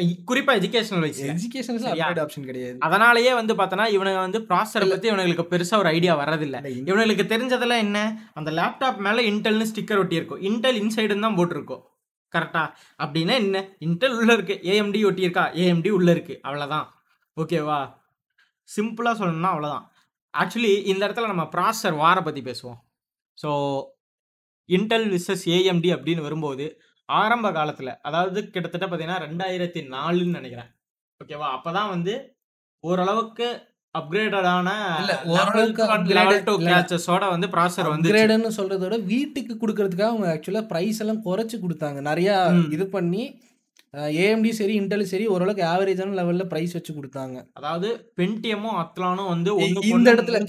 குறிப்பா எஜுகேஷனல் வைஸ்ல. எஜுகேஷன்ஸ்ல சரியா? அப்கிரேட் ஆப்ஷன் கிடையாது. அதனாலேயே வந்து பார்த்தனா இவனுங்க வந்து ப்ராசஸர. பத்தி இவனுங்களுக்கு பெருசா ஒரு ஐடியா வரதில்ல. இவனுங்களுக்கு தெரிஞ்சதெல்லாம் என்ன? அந்த லேப்டாப் மேல இன்டெல்னு ஸ்டிக்கர் ஒட்டியிருக்கும். இன்டெல் இன்சைடுன்னு தான் போட்டிருக்கும். கரெக்ட்டா? அப்படின்னா என்ன? இன்டெல் உள்ள இருக்கு. AMD ஒட்டியிருக்கா? AMD உள்ள இருக்கு. அவ்வளதான். ஓகேவா? சிம்பிளா சொல்லணும்னா அவ்வளதான். ஆக்சுவலி இந்த இடத்துல நம்ம ப்ராசஸர் வார பத்தி பேசுவோம். ஸோ இன்டெல் விசஸ் AMD அப்படின்னு வரும்போது, ஆரம்ப காலத்துல அதாவது கிட்டத்தட்ட பார்த்தீங்கன்னா 2004ன்னு நெனைக்கிறேன். ஓகேவா? அப்பதான் வந்து ஓரளவுக்கு அப்கிரேடடான இல்ல லெவல் ஓரளவுக்கு 1 அப்கிரேட் லெவல் 2 இல்ல. கேட்சஸோட வந்து வந்துச்சு. அப்கிரேடுன்னு சொல்றத விட வீட்டுக்கு குடுக்கறதுக்காக அவங்க ஆக்சுவலா பிரைஸ் எல்லாம் குறைச்சு குடுத்தாங்க. நெறைய. இது பண்ணி AMD சரி, இன்டெல் சரி ஓரளவுக்கு ஆவரேஜான லெவல்ல பிரைஸ் வச்சு குடுத்தாங்க. அதாவது பென்டியமும், அத்லானும் வந்து இந்த இடத்துல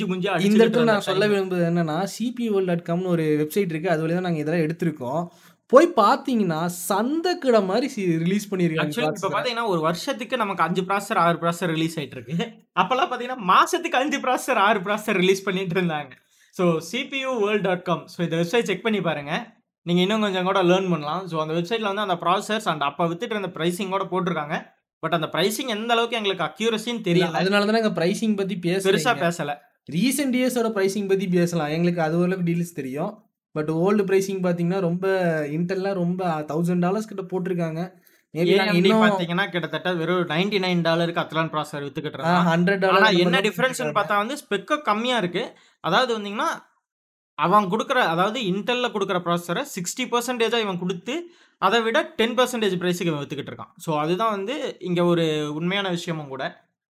இந்த இடத்துல நான் சொல்ல டைம். விரும்புறது என்னன்னா, cpuworld.comனு ஒரு வெப்சைட் இருக்கு. அது வழியா தான் நாங்க இதெல்லாம் எடுத்திருக்கோம். போய் பார்த்தீங்கன்னா, சந்தக்கிட மாரி சி ரிலீஸ் பண்ணியிருக்காங்க ஆக்சுவலி இப்ப ப்ராசஸர. பார்த்தீங்கன்னா, ஒரு வருஷத்துக்கு நமக்கு 5 ப்ராசஸர், 6 ப்ராசஸர் ரிலீஸ் ஆயிட்டு இருக்கு. அப்பல்லாம் பார்த்தீங்கன்னா, மாசத்துக்கு 5 ப்ராசஸர், 6 ப்ராசஸர் ரிலீஸ் பண்ணிட்டு இருந்தாங்க. ஸோ cpuworld.com ஸோ இந்த வெப்சைட் செக் பண்ணி பாருங்க. நீங்க இன்னும் கொஞ்சம் கூட லேர்ன் பண்ணலாம். ஸோ அந்த வெப்சைட்ல வந்து அந்த ப்ராசஸர்ஸ் அண்ட் அப்ப வித்துட்டு இருந்த பிரைசிங்கோட போட்டிருக்காங்க. பட் அந்த பிரைசிங் எந்த அளவுக்கு எங்களுக்கு அக்யூரசின்னு இல்ல தெரியல. அதனால தானே எங்க பிரைசிங் பத்தி பெருசா பேசலைங்க. பேசல. ரீசென்ட் இயர்ஸோட பிரைசிங் பத்தி பேசலாம். எங்களுக்கு அது ஓரளவுக்கு டீல்ஸ் தெரியும். பட் ஓல்டு பிரைசிங் பார்த்தீங்கன்னா, ரொம்ப இன்டெல்லாம் ரொம்ப $1000 கிட்ட போட்டிருக்காங்க. மேபி பார்த்தீங்கன்னா, கிட்டத்தட்ட வெறும் $99க்கு அத்லான் ப்ராசஸர் வித்துக்கிட்டு ஆ இருந்தான். $100 ஆனா அந்த என்ன போட்டிருக்காங்க. பார்த்தா வந்து ஸ்பெக்கு கம்மியா இருக்கு. அதாவது வந்தீங்கன்னா, அவன் குடுக்குற அதாவது இன்டெல்ல குடுக்குற ப்ராசஸர 60% இவன் குடுத்து, அத விட 10% பிரைஸ்க்கு இவன் வித்துக்கிட்டு இருக்கான். ஸோ அதுதான் வந்து இங்க ஒரு உண்மையான விஷயமும் கூட.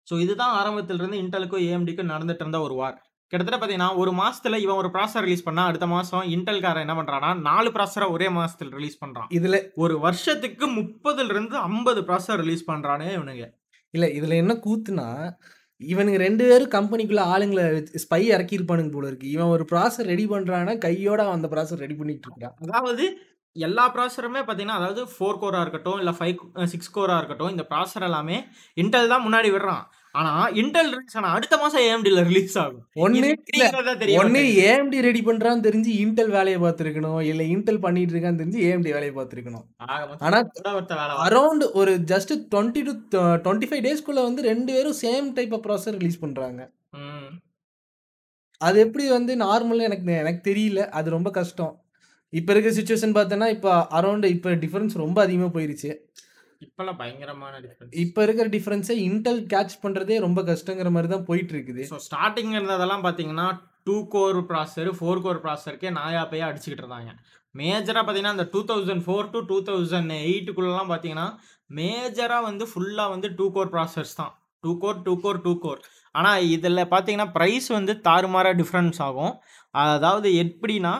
ஸோ இதுதான் ஆரம்பத்துல இருந்து இன்டெலுக்கும், AMDக்கும் நடந்துட்டு இருந்த ஒரு வார். கிட்டத்தட்ட பார்த்தீங்கன்னா, ஒரு மாசத்துல இவன் ஒரு ப்ராசஸர் ரிலீஸ் பண்ணா, அடுத்த மாசம் இன்டெல்காரன் என்ன பண்றான்னா, 4 ப்ராசஸர ஒரே மாசத்துல ரிலீஸ் பண்றான். இதுல ஒரு வருஷத்துக்கு 30லிருந்து 50 ப்ராசஸர் ரிலீஸ் பண்றானுங்க இவனுங்க. இல்ல இதுல என்ன கூத்துனா, இவனுங்க 2 பேரும் கம்பெனிக்குள்ள ஆளுங்கள ஸ்பை இறக்கியிருப்பானுங்க போல இருக்கு. இவன் ஒரு ப்ராசஸர் ரெடி பண்றான்னா, கையோட அந்த ப்ராசஸர் ரெடி பண்ணிட்டு இருக்கிறான். அதாவது எல்லா ப்ராசஸருமே பார்த்தீங்கன்னா, அதாவது 4 கோரா இருக்கட்டும், இல்ல 5 அ 6 கோரா இருக்கட்டும், இந்த ப்ராசஸர் எல்லாமே இன்டெல் தான் முன்னாடி விடுறான். ஆனா இன்டெல் ரிலீஸ் ஆனா அடுத்த மாசம் AMDல ரிலீஸ் ஆகும். ஒண்ணு மாட்டேங்குது. AMD ரெடி பண்றான்னு தெரிஞ்சு இன்டெல் வேலைய பார்த்திருக்கணும். இல்ல இன்டெல் பண்ணிட்டு இருக்கான்னு தெரிஞ்சு AMD வேலைய பார்த்திருக்கணும். ஆனா. அரவுண்ட் ஒரு ஜஸ்ட் 20 டூ த 25 டேஸ்க்குள்ள வந்து 2 பேரும் same type of processor release பண்றாங்க. ம். அது எப்படி வந்து நார்மல்னு எனக்கு எனக்கு தெரியல. அது ரொம்ப கஷ்டம். இப்ப இருக்க சிச்சுவேஷன் பார்த்தேன்னா, இப்ப அரவுண்ட் இப்ப டிஃபரன்ஸ் ரொம்ப அதிகமா போயிருச்சு. இப்பல்லாம் பயங்கரமான டிஃபரன்ஸ். இப்ப இருக்கிற டிஃபரன்ஸ இன்டெல் கேட்ச் பண்றதே ரொம்ப கஷ்டங்கிற மாரி தான் போயிட்டு இருக்குது. ஸோ ஸ்டார்ட்டிங்ல இருந்ததெல்லாம் பார்த்தீங்கன்னா, 2 கோர் ப்ராசஸர், 4 கோர் ப்ராசஸருக்கே நாயா பேயா அடிச்சுக்கிட்டு இருந்தாங்க. மேஜரா பார்த்தீங்கன்னா, இந்த 2004 டூ 2008க்குள்ளலாம் பார்த்தீங்கன்னா, மேஜரா வந்து ஃபுல்லா வந்து 2 கோர் ப்ராசஸர்ஸ் தான். 2 கோர், 2 கோர், 2 கோர். ஆனா இதில பார்த்தீங்கன்னா, பிரைஸ் வந்து தாறுமாறா டிஃபரன்ஸ் ஆகும். அதாவது எப்படின்னா,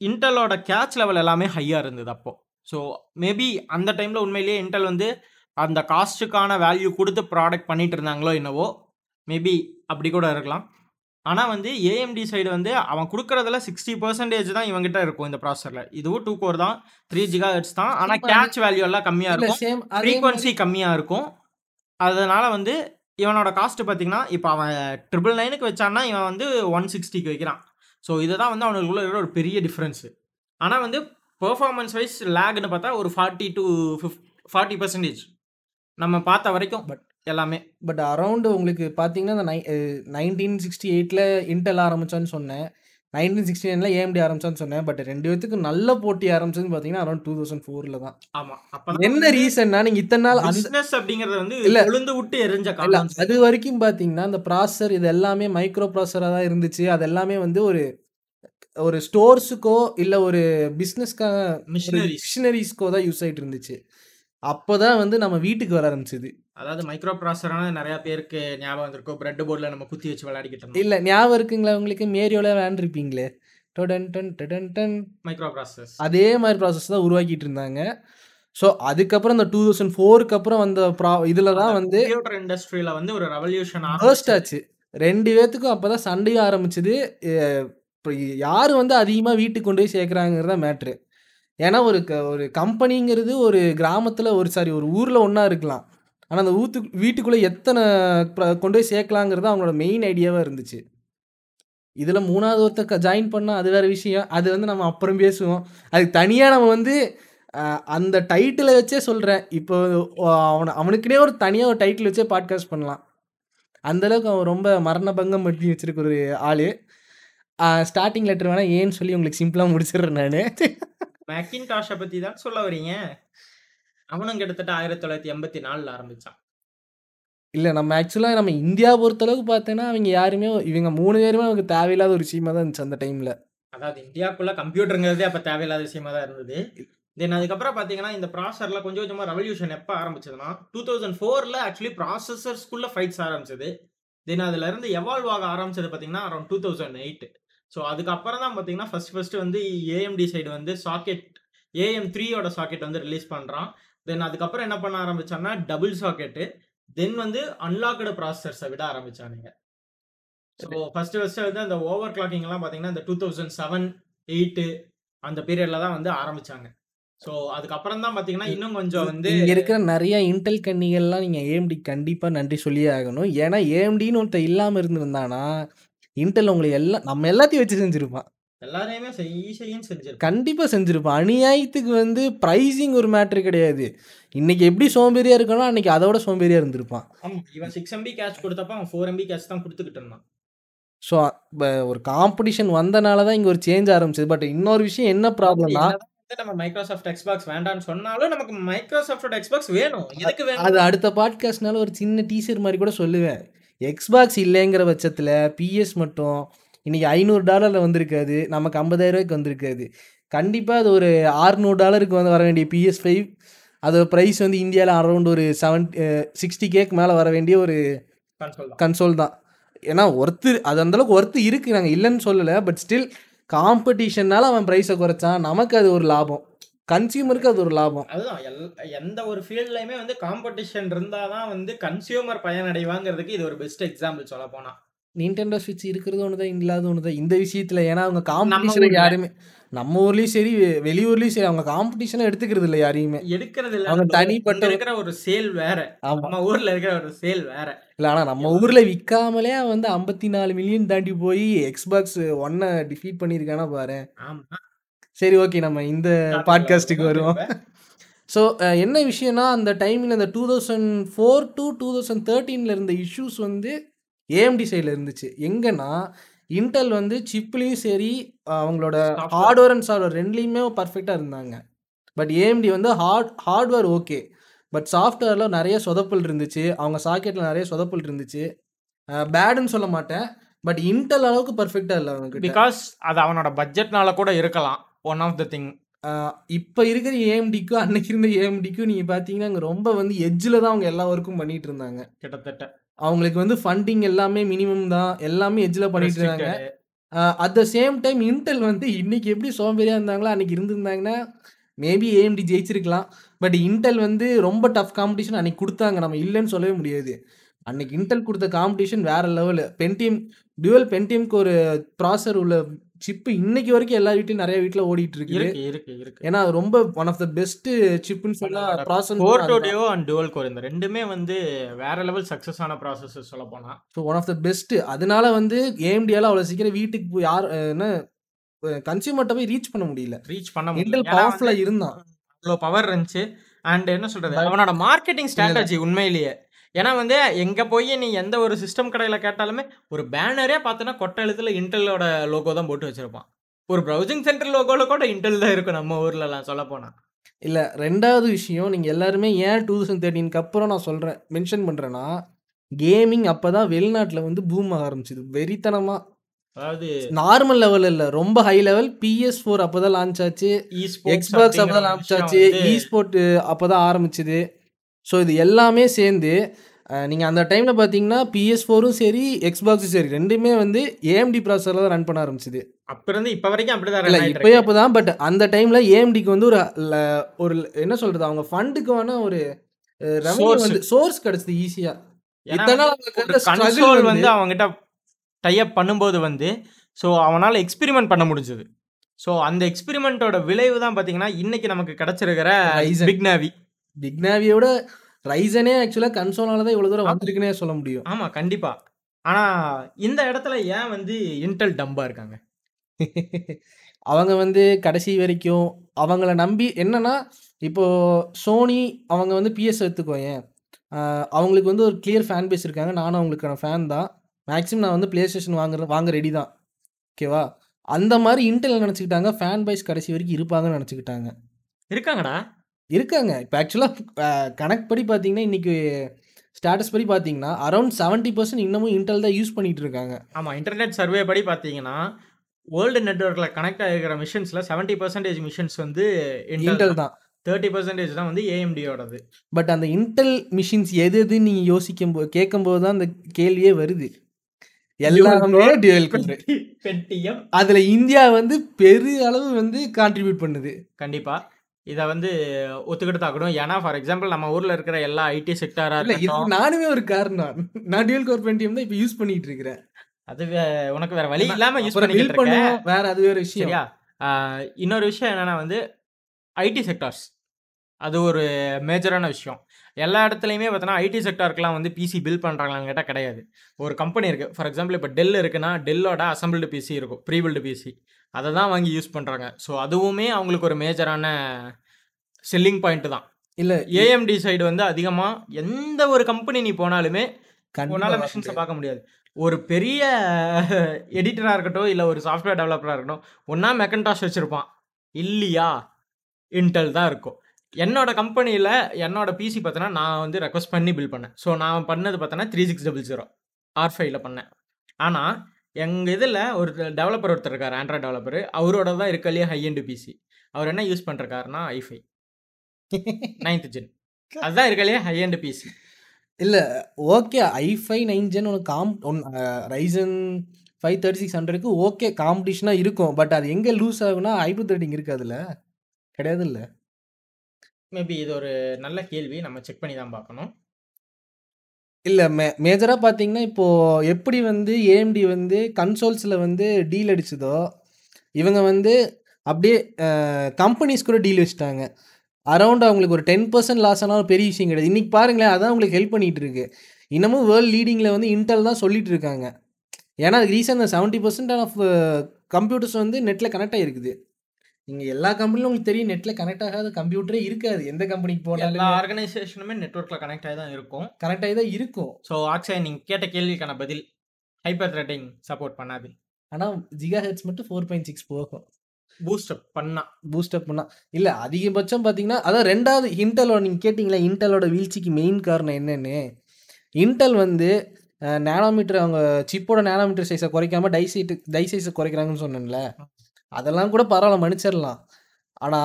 இன்டெலோட கேட்ச் லெவல் எல்லாமே ஹையா இருந்தது அப்போ. ஸோ மேபி அந்த டைம்ல உண்மையிலேயே இன்டெல் வந்து அந்த காஸ்ட்டுக்கான வேல்யூ குடுத்து ப்ராடக்ட் பண்ணிட்டு இருந்தாங்களோ என்னவோ! மேபி அப்படி கூட இருக்கலாம். ஆனா வந்து ஏஎம்டி சைடு வந்து அவன் குடுக்குறதுல 60% தான் இவன்கிட்ட இருக்கும் இந்த ப்ராசஸர்ல. இதுவும் 2 கோர் தான். 3 ஜிகாஹெர்ட்ஸ் தான். ஆனா இப்ப கேட்ச் வேல்யூ எல்லாம் கம்மியா இல்ல இருக்கும். ஃப்ரீக்வென்சி கம்மியா இருக்கும். அதனால வந்து இவனோட காஸ்ட் பார்த்தீங்கன்னா, இப்ப அவன் 999க்கு வச்சான்னா, இவன் வந்து 160க்கு வைக்கிறான். ஸோ இதுதான் வந்து அவனுக்குள்ள இருக்கிற ஒரு பெரிய டிஃபரன்ஸ். ஆனா வந்து பெர்ஃபார்மன்ஸ் வைஸ் லேக்ன்னு பார்த்தா ஒரு 40 டூ ஃபிஃப் 40% நம்ம பார்த்த வரைக்கும் பட் எல்லாமே. பட் அரவுண்ட் உங்களுக்கு பார்த்தீங்கன்னா, அந்த நை அ 1968ல இன்டெல் ஆரம்பிச்சான்னு சொன்னேன். 1969ல ஏஎம்டி ஆரம்பிச்சான்னு சொன்னேன். பட் 2 பேத்துக்கும் நல்ல போட்டி ஆரம்பிச்சதுன்னு பார்த்தீங்கன்னா, அரவுண்ட் 2004ல தான். ஆமா. அப்பதான் என்ன ரீசன்னா, நீங்க இத்தன நாள் பிசினஸ் அப்படிங்கிறது வந்து இல்ல. கொழுந்து விட்டு எரிஞ்ச காலம் சரி. அதுவரைக்கும் பார்த்தீங்கன்னா, அந்த ப்ராசஸர் இது எல்லாமே மைக்ரோ ப்ராசஸரா தான் இருந்துச்சு. அது எல்லாமே வந்து ஒரு ஒரு ஸ்டோர்ஸுக்கோ, இல்ல ஒரு மிஷினரிஸ். மிஷினரீஸ்க்கோ தான் யூஸ் ஆயிட்டு இருந்துச்சு. அப்பதான் வந்து நம்ம வீட்டுக்கு வர ஆரம்பிச்சது. அதாவது மைக்ரோ ப்ராசஸர்னா நெறைய பேருக்கு ஞாபகம் வந்திருக்கும். பிரெட் போர்ட்ல நம்ம குத்தி வச்சு விளையாடிக்கிட்டு இருந்தோம். இல்ல ஞாபகம் இருக்குங்களா உங்களுக்கு? மேரியோல விளையாண்டுருப்பீங்களே! டொடன் டன் டடன் டன். Micro processors. அதே மாரி ப்ராசஸ் தான் உருவாக்கிட்டு இருந்தாங்க. ஸோ அதுக்கப்புறம் இந்த 2004க்கு அப்புறம் வந்த ப்ரா இதில தான் வந்து கம்ப்யூட்டர் இண்டஸ்ட்ரியில வந்து ஒரு ரெவல்யூஷன் பர்ஸ்ட் ஆரம்பிச்சது. ஆச்சு. 2 பேத்துக்கும் அப்பதான் சண்டையும் ஆரம்பிச்சது. இப்போ யார் வந்து அதிகமாக வீட்டுக்கு கொண்டு போய் சேர்க்குறாங்கிறது தான் மேட்ரு. ஏன்னா ஒரு க ஒரு கம்பெனிங்கிறது ஒரு கிராமத்தில் ஒரு சாரி ஒரு ஊரில் ஒன்றா இருக்கலாம். ஆனால் அந்த ஊத்து வீட்டுக்குள்ளே எத்தனை கொண்டு போய் சேர்க்கலாங்கிறது அவங்களோட மெயின் ஐடியாவாக இருந்துச்சு. இதில் மூணாவது ஒருத்த ஜாயின் பண்ணால் அது வேறு விஷயம். அது வந்து நம்ம அப்புறம் பேசுவோம். அதுக்கு தனியாக நம்ம வந்து அந்த டைட்டிலை வச்சே சொல்கிறேன் இப்போ அவனை அவனுக்குனே ஒரு தனியாக ஒரு டைட்டில் வச்சே பாட்காஸ்ட் பண்ணலாம். அந்தளவுக்கு அவன் ரொம்ப மரண பங்கம் பண்ணி வச்சிருக்க ஒரு ஆள் அ ஸ்டார்ட்டிங் லெட்டர் வேணா ஏன்னு சொல்லி உங்களுக்கு சிம்பிளா முடிச்சிடுறேன் நானு. மேக்கின்டாஷ பத்தி தான் சொல்ல வரீங்க? அவனும் கிட்டத்தட்ட 1984ல ஆரம்பிச்சான். இல்ல நம்ம ஆக்சுவலா நம்ம இந்தியா பொறுத்தளவுக்கு பார்த்தேன்னா, அவைங்க யாருமே இவங்க 3 பேருமே நமக்கு தேவையில்லாத ஒரு விஷயமா தான் இருந்துச்சு அந்த டைம்ல. அதாவது இந்தியாக்குள்ள கம்ப்யூட்டர்ங்கிறதே அப்ப தேவையில்லாத விஷயமா தான் இருந்தது. தென் அதுக்கப்புறம் பார்த்தீங்கன்னா, இந்த ப்ராசஸர்ல கொஞ்சம் கொஞ்சமா ரெவல்யூஷன் எப்ப ஆரம்பிச்சதுன்னா, 2004ல ஆக்சுவலி ப்ராசஸர்ஸ்குள்ள ஃபைட்ஸ் ஆரம்பிச்சது. தென் அதிலருந்து எவால்வ் ஆக ஆரம்பிச்சது பார்த்தீங்கன்னா, அரவுண்ட் 2008. ஸோ அதுக்கப்புறம் தான் பார்த்தீங்கன்னா, ஃபர்ஸ்ட் ஃபர்ஸ்ட் வந்து ஏஎம்டி சைடு வந்து சாக்கெட் AM3யோட சாக்கெட் வந்து ரிலீஸ் பண்றான். தென் அதுக்கப்புறம் என்ன பண்ண ஆரம்பிச்சான்னா, டபுள் சாக்கெட்டு. தென் வந்து அன்லாக்டு ப்ராசஸர்ஸ விட ஆரம்பிச்சானுங்க. ஸோ ஃபர்ஸ்ட் ஃபர்ஸ்ட் வந்து அந்த ஓவர் கிளாக்கிங்லாம் பார்த்தீங்கன்னா, இந்த 2007, 8 அந்த பீரியட்ல தான் வந்து ஆரம்பிச்சாங்க. ஸோ அதுக்கப்புறம் தான் பார்த்தீங்கன்னா, இன்னும் கொஞ்சம் வந்து இங்க இருக்கிற நெறைய இன்டெல் கன்னிகள்லாம் நீங்க ஏஎம்டிக்கு கண்டிப்பா நன்றி சொல்லியே ஆகணும். ஏன்னா ஏஎம்டின்னு ஒருத்தன் இல்லாம இருந்திருந்தான்னா, இன்டெல் உங்கள எல்லாம் நம்ம எல்லாத்தையும் வச்சு செஞ்சிருப்பான். எல்லாரையுமே செய் செய்யும் செஞ்சிருப்பான். கண்டிப்பா செஞ்சிருப்பான். அநியாயத்துக்கு வந்து பிரைசிங் ஒரு மேட்டர் கிடையாது. இன்னைக்கு எப்படி சோம்பேறியா இருக்கானோ, அன்னைக்கு அதோட சோம்பேறியா இருந்திருப்பான். ஆமா. இவன் 6 எம்பி கேட்ச் குடுத்தப்ப அவன் 4 எம்பி கேட்ச் தான் குடுத்துக்கிட்டு இருந்தான். ஸோ ஒரு காம்படிஷன் வந்தனால தான் இங்க ஒரு சேஞ்ச் ஆரம்பிச்சது. பட் இன்னொரு விஷயம் என்ன ப்ராப்ளம்னா நம்ம மைக்ரோசாஃப்ட் எக்ஸ்பாக்ஸ் வேண்டான்னு சொன்னாலும், நமக்கு மைக்ரோசாஃப்ட்டோட எக்ஸ்பாக்ஸ் வேணும். எதுக்கு வேணும்? அது அடுத்த பாட்காஸ்ட்னால ஒரு சின்ன டீசர் மாரி கூட சொல்லுவேன். எக்ஸ்பாக்ஸ் இல்லைங்கிற பட்சத்தில பிஎஸ் மட்டும் இன்னைக்கு $500ல வந்திருக்காது. நமக்கு $50,000க்கு வந்திருக்காது. கண்டிப்பா அது ஒரு $600க்கு வந்து வர வேண்டிய PS5 அதோட பிரைஸ் வந்து இந்தியால அரவுண்ட் ஒரு செவன் அ 60Kக்கு மேல வர வேண்டிய ஒரு கன்சோல் தான். கன்சோல் தான். ஏன்னா ஒர்த்து அது அந்த அளவுக்கு ஒர்த்து இருக்கு. நாங்க இல்லன்னு சொல்லல. பட் ஸ்டில் காம்படிஷன்னால அவன் பிரைஸ குறைச்சான். நமக்கு அது ஒரு லாபம். கன்சியூமருக்கு அது ஒரு லாபம். அதுதான் எல் எந்த ஒரு ஃபீல்ட்லயுமே வந்து காம்படிஷன் இருந்தா தான் வந்து கன்சியூமர் பயனடைவாங்கிறதுக்கு இது ஒரு பெஸ்ட் எக்ஸாம்பிள் சொல்லப்போனா. Nintendo Switch இருக்கிறது ஒண்ணு தான், இல்லாதது ஒண்ணு தான். இந்த விஷயத்தில ஏன்னா அவங்க காம்படிஷன. யாருமே நம்ம ஊர்லயும் சரி, வெளியூர்லயும் சரி அவங்க காம்படிஷனா எடுத்துக்கிறது இல்ல யாரையுமே. எடுக்கிறது இல்ல அவங்க ப்ரோ. தனிப்பட்ட இருக்கிற ஒரு சேல் வேற. நம்ம ஊர்ல இருக்கிற ஒரு சேல் வேற. இல்ல ஆனா நம்ம ஊர்ல விக்காமலே அவன் வந்து 54 மில்லியன் தாண்டி போய் Xbox One டிஃபீட் பண்ணியிருக்கானா பாரேன். ஆமா. சரி ஓகே நம்ம இந்த டாபிக்ல பாட்காஸ்டுக்கு வருவோம். ஸோ என்ன விஷயம்னா, அந்த டைம்ல இந்த 2004 டூ 2013ல இருந்த இஷ்யூஸ் வந்து ஏஎம்டி சைட்ல இருந்துச்சு. எங்கன்னா, இன்டெல் வந்து சிப்லயும் சரி, அவங்களோட. ஹார்ட்வேர் அண்ட் சாஃப்ட்வேர் 2லயுமே பெர்ஃபெக்ட்டா இருந்தாங்க. பட் ஏஎம்டி வந்து ஹார்ட் ஹார்ட்வேர் ஓகே. பட் சாஃப்ட்வேர்ல நெறைய சொதப்பல் இருந்துச்சு. அவங்க சாக்கெட்ல நெறைய சொதப்பல் இருந்துச்சு. பேடுன்னு சொல்ல மாட்டேன். பட் இன்டெல் அளவுக்கு பெர்ஃபெக்ட்டா இல்ல அவங்ககிட்ட. பிகாஸ் அது அவனோட பட்ஜெட்னால கூட இருக்கலாம். One of the thing. இப்ப இருக்கிற ஏஎம்டிக்கும், அன்னைக்கு இருந்த ஏஎம்டிக்கும் நீங்க பார்த்தீங்கன்னா, அங்க ரொம்ப வந்து எட்ஜ்ல தான் அவங்க எல்லா ஒர்க்கும் பண்ணிட்டு இருந்தாங்க. கிட்டத்தட்ட. அவங்களுக்கு வந்து ஃபண்டிங் எல்லாமே மினிமம் தான். எல்லாமே எட்ஜ்ல பண்ணிட்டு இருந்தாங்க. At the same time Intel வந்து இன்னைக்கு எப்படி சோம்பேறியா இருந்தாங்களோ, அன்னைக்கு இருந்திருந்தாங்கன்னா, மேபி ஏஎம்டி ஜெயிச்சிருக்கலாம். பட் இன்டெல் வந்து ரொம்ப டஃப் காம்படிஷன் அன்னைக்கு குடுத்தாங்க. நம்ம இல்லன்னு சொல்லவே முடியாது. அன்னைக்கு இன்டெல் குடுத்த காம்படிஷன் வேற லெவலு. பென்டியம் டூயல் பென்டியம்க்கு ஒரு ப்ராசஸர் உள்ள சிப் இன்னைக்கு வரைக்கும் எல்லார் வீட்லயும் நெறைய வீட்ல ஓடிட்டு. இருக்கு, இருக்கு, இருக்கு. ஏன்னா, அது ரொம்ப ஒன் ஆஃப் த பெஸ்ட் சிப்ன்னு சொன்னா ப்ராசஸர்ன்னு கோர் சொன்னா டூ அதுதான். டியோ அண்ட் டுவல் கோர் இந்த 2மே வந்து வேற லெவல் சக்சஸ் ஆன ப்ராசஸர் சொல்லப்போனா. So one of the best. அதனால வந்து ஏஎம்டியால அவ்வளோ சீக்கிரம் வீட்டுக்கு போய் யார் என்ன கன்சியூமர்ட்ட போய் ரீச் பண்ண முடியல. ரீச் பண்ண முடியல. பவர்ஃபுல்லா இருந்தான். அவ்ளோ பவர் இருந்துச்சு. அண்ட் என்ன சொல்றது? அவனோட மார்க்கெட்டிங். ஸ்ட்ராட்டஜி உண்மையிலேயே. ஏன்னா வந்து எங்க போய் நீ எந்த ஒரு சிஸ்டம் கடையில கேட்டாலுமே, ஒரு பேனரே பார்த்தன்னா கொட்ட எழுத்துல இன்டெல்லோட லோகோ தான் போட்டு வச்சிருப்பான். ஒரு ப்ரௌசிங் சென்டர் லோகோல கூட இன்டெல் தான் இருக்கும் நம்ம ஊர்லலாம் சொல்லப்போனா. இல்ல 2வது விஷயம் நீங்க எல்லாருமே ஏன் 2013க்கு அப்புறம் நான் சொல்றேன் மென்ஷன் பண்றேன்னா, கேமிங் அப்பதான் வெளிநாட்ல வந்து பூம் ஆக ஆரம்பிச்சது. வெறித்தனமா. அதாவது நார்மல் லெவல் இல்ல. ரொம்ப ஹை லெவல். PS4 அப்பதான் லான்ச் ஆச்சு. அப்படிங்கிற அப்பதான் லான்ச் ஆச்சு. வந்து இ-ஸ்போர்ட் அப்பதான் ஆரம்பிச்சது. ஸோ இது எல்லாமே சேர்ந்து அ நீங்க அந்த டைம்ல பார்த்தீங்கன்னா, PS4ம் சரி, Xboxம் சரி 2மே வந்து ஏஎம்டி ப்ராசஸர்ல தான் ரன் பண்ண ஆரம்பிச்சது. அப்ப இருந்து இப்ப வரைக்கும் அப்படிதான் இல்ல ரன் ஆயிட்டு இப்பயும் இருக்கு. அப்பதான். பட் அந்த டைம்ல ஏஎம்டிக்கு வந்து ஒரு ஒரு என்ன சொல்றது? அவங்க ஃபண்டுக்கான ஒரு ரெவென்யூ சோர்ஸ். வந்து சோர்ஸ் கிடைச்சது ஈஸியா. ஏன்னா இத்தன வந்து நாள் அவங்களுக்கு ஒரு இருந்த ஸ்ட்ரகிள் கன்சோல் வந்து வந்து அவன்கிட்ட டை அப் பண்ணும்போது வந்து, ஸோ அவனால எக்ஸ்பெரிமென்ட் பண்ண முடிஞ்சது. ஸோ அந்த எக்ஸ்பெரிமென்ட்டோட விளைவு தான் பார்த்தீங்கன்னா, இன்னைக்கு நமக்கு கிடைச்சிருக்கிற. Big Navi. பிக் நேவியோட ரைசனே ஆக்சுவலா கன்சோலால தான் இவ்வளோ தூரம். வந்திருக்குன்னே சொல்ல முடியும். ஆமா, கண்டிப்பா. ஆனா இந்த இடத்துல ஏன் வந்து இன்டெல் டம்பா இருக்காங்க? அவங்க வந்து கடைசி வரைக்கும் அவங்கள நம்பி என்னன்னா, இப்போ சோனி அவங்க வந்து பிஎஸ் எடுத்துக்கோயேன். அ அவங்களுக்கு வந்து ஒரு கிளியர் ஃபேன் பேஸ் இருக்காங்க. நானும் அவங்களுக்கான ஃபேன் தான். மேக்ஸிமம் நான் வந்து PlayStation வாங்குற வாங்க ரெடி தான். ஓகேவா? அந்த மாரி இன்டெல் நெனச்சுக்கிட்டாங்க, ஃபேன் பாய்ஸ் கடைசி வரைக்கும் இருப்பாங்கன்னு நெனச்சுக்கிட்டாங்க. இருக்காங்கடா. இருக்காங்க. இப்ப ஆக்சுவலா அ கணக்கு படி பார்த்தீங்கன்னா, இன்னைக்கு ஸ்டேட்டஸ் படி பார்த்தீங்கன்னா, அரவுண்ட் 70% இன்னமும் இன்டெல் தான் யூஸ் பண்ணிட்டு இருக்காங்க. ஆமா, இன்டர்நெட் சர்வே படி பார்த்தீங்கன்னா, வேர்ல்டு நெட்வொர்க்ல கனெக்ட் ஆகிருக்கிற மிஷின்ஸ்ல 70% மிஷின்ஸ் வந்து இன்டெல் இன்டெல் தான். தான். 30% தான் வந்து ஏஎம்டியோடது. பட் அந்த இன்டெல் மிஷின்ஸ் எது எதுன்னு நீங்க யோசிக்கும்போ கேட்கும்போது தான் அந்த கேள்வியே வருது. டியூவல் எல்லாமே கோர், டூயல் கோர். பென்டி பென்டியம். அதுல இந்தியா வந்து பெரு அளவு வந்து கான்ட்ரிபியூட் பண்ணுது. கண்டிப்பா. இத வந்து ஒத்துக்கிட்டு தான் ஆகணும். ஏன்னா ஃபார் எக்ஸாம்பிள் நம்ம ஊர்ல இருக்கிற எல்லா ஐடி செக்டாரா இருக்கட்டும். நானுமே ஒரு காரணம். நான் டூயல் கோர் பென்டியம் தான் இப்ப யூஸ் பண்ணிட்டு இருக்கிறேன். அது உனக்கு வேற வழி இல்லாம யூஸ் அப்புறம் பண்ணிக்கிட்டு பில் இருக்க. பண்ணுவோம். வேற அது வேற விஷயம். சரியா? இன்னொரு விஷயம் என்னன்னா வந்து, ஐடி செக்டார்ஸ். அது ஒரு மேஜரான விஷயம். எல்லா இடத்துலயுமே பார்த்தீங்கன்னா, ஐடி செக்டார்க்குலாம் வந்து பிசி பில்ட் பண்றாங்களான்னு கேட்டா கிடையாது. ஒரு கம்பெனி இருக்கு. ஃபார் எக்ஸாம்பிள் இப்ப டெல் இருக்குன்னா, டெல்லோட அசெம்பிள்டு பிசி இருக்கும். Prebuilt PC. அத தான் வாங்கி யூஸ் பண்றாங்க. ஸோ அதுவுமே அவங்களுக்கு ஒரு மேஜரான செல்லிங் பாயிண்ட் தான். இல்ல ஏஎம்டி சைடு வந்து அதிகமா எந்த ஒரு கம்பெனி நீ போனாலுமே, உன்னால மிஷின்ஸ. பார்க்க முடியாது. ஒரு பெரிய எடிட்டரா இருக்கட்டும், இல்ல ஒரு சாஃப்ட்வேர் டெவலப்பரா இருக்கட்டும், ஒண்ணா மெக்கன்டாஷ் வச்சிருப்பான். இல்லையா, இன்டெல் தான் இருக்கும். என்னோட கம்பெனியில் என்னோட பிசி பார்த்தோன்னா நான் வந்து ரெக்வஸ்ட் பண்ணி பில் பண்ணேன். ஸோ நான் பண்ணது பார்த்தோன்னா three six double zero R ஃபைவ்ல பண்ணேன். ஆனால் எங்கள் இதில் ஒரு டெவலப்பர் ஒருத்தர் இருக்கார் ஆண்ட்ராய்ட் டெவலப்பர் அவரோட தான் இருக்கறதுலயே ஹை எண்ட் பிசி. அவர் என்ன யூஸ் பண்ணுறக்காருன்னா ஐஃபை நைன்த் ஜென். அதுதான் இருக்கறதுலயே ஹை எண்ட் பிசி. இல்லை ஓகே. i5 9 ஜென் ஒன்று com one Ryzen five thirty six ஹண்ட்ரடுக்கு ஓகே காம்படிஷனாக இருக்கும். பட் அது எங்கே லூஸ் ஆகும்னா, இருக்குது அதில் இருக்காதுல்ல? கிடையாதுல்ல? மேபி இது ஒரு நல்ல கேள்வி. நம்ம செக் பண்ணி தான் பார்க்கணும். இல்ல மே மேஜரா பார்த்தீங்கன்னா, இப்போ எப்படி வந்து ஏஎம்டி வந்து கன்சோல்ஸ்ல வந்து டீல் அடிச்சதோ, இவங்க வந்து அப்படியே அ கம்பெனிஸ் கூட டீல் வச்சுட்டாங்க. அரவுண்ட் அவங்களுக்கு ஒரு 10% லாஸ் ஆனாலும் பெரிய விஷயம் கிடையாது. இன்னைக்கு பாருங்களேன், அதான் உங்களுக்கு ஹெல்ப் பண்ணிட்டு இருக்கு. இன்னமும் வேர்ல்ட் லீடிங்ல வந்து இன்டெல் தான் சொல்லிட்டு இருக்காங்க. ஏன்னா அதுக்கு ரீசன் அந்த 70% ஆஃப் கம்ப்யூட்டர்ஸ் வந்து நெட்ல கனெக்ட் ஆகிருக்குது. நீங்க எல்லா கம்பெனிலும் உங்களுக்கு தெரியும் நெட்ல கனெக்ட் ஆகாத கம்ப்யூட்டரே இருக்காது. எந்த கம்பெனிக்கு எல்லா போனாலுமே. ஆர்கனைசேஷனுமே நெட்வொர்க்ல கனெக்ட் ஆகி தான் இருக்கும். கனெக்ட் ஆகி தான் இருக்கும். ஸோ ஆக்சுவலா நீங்க கேட்ட கேள்விக்கான பதில், ஹைப்பர் த்ரெட்டிங் சப்போர்ட் பண்ணாது. ஆனா ஜிகாஹெர்ட்ஸ் மட்டும் 4.6 போகும். பூஸ்ட் அப் பண்ணா. பூஸ்ட் அப் பண்ணா. இல்ல அதிகபட்சம் பார்த்தீங்கன்னா, அதான் 2வது இன்டெலோட நீங்க கேட்டீங்களா, இன்டெலோட வீழ்ச்சிக்கு மெயின் காரணம் என்னன்னு? இன்டெல் வந்து நேனோமீட்டர் அவங்க சிப்போட நேனோமீட்டர் சைஸ குறைக்காம டை சைட் டை சைஸ குறைக்கிறாங்கன்னு சொன்னேன்ல. அதெல்லாம் கூட பரவால்ல மன்னிச்சிரலாம். ஆனா,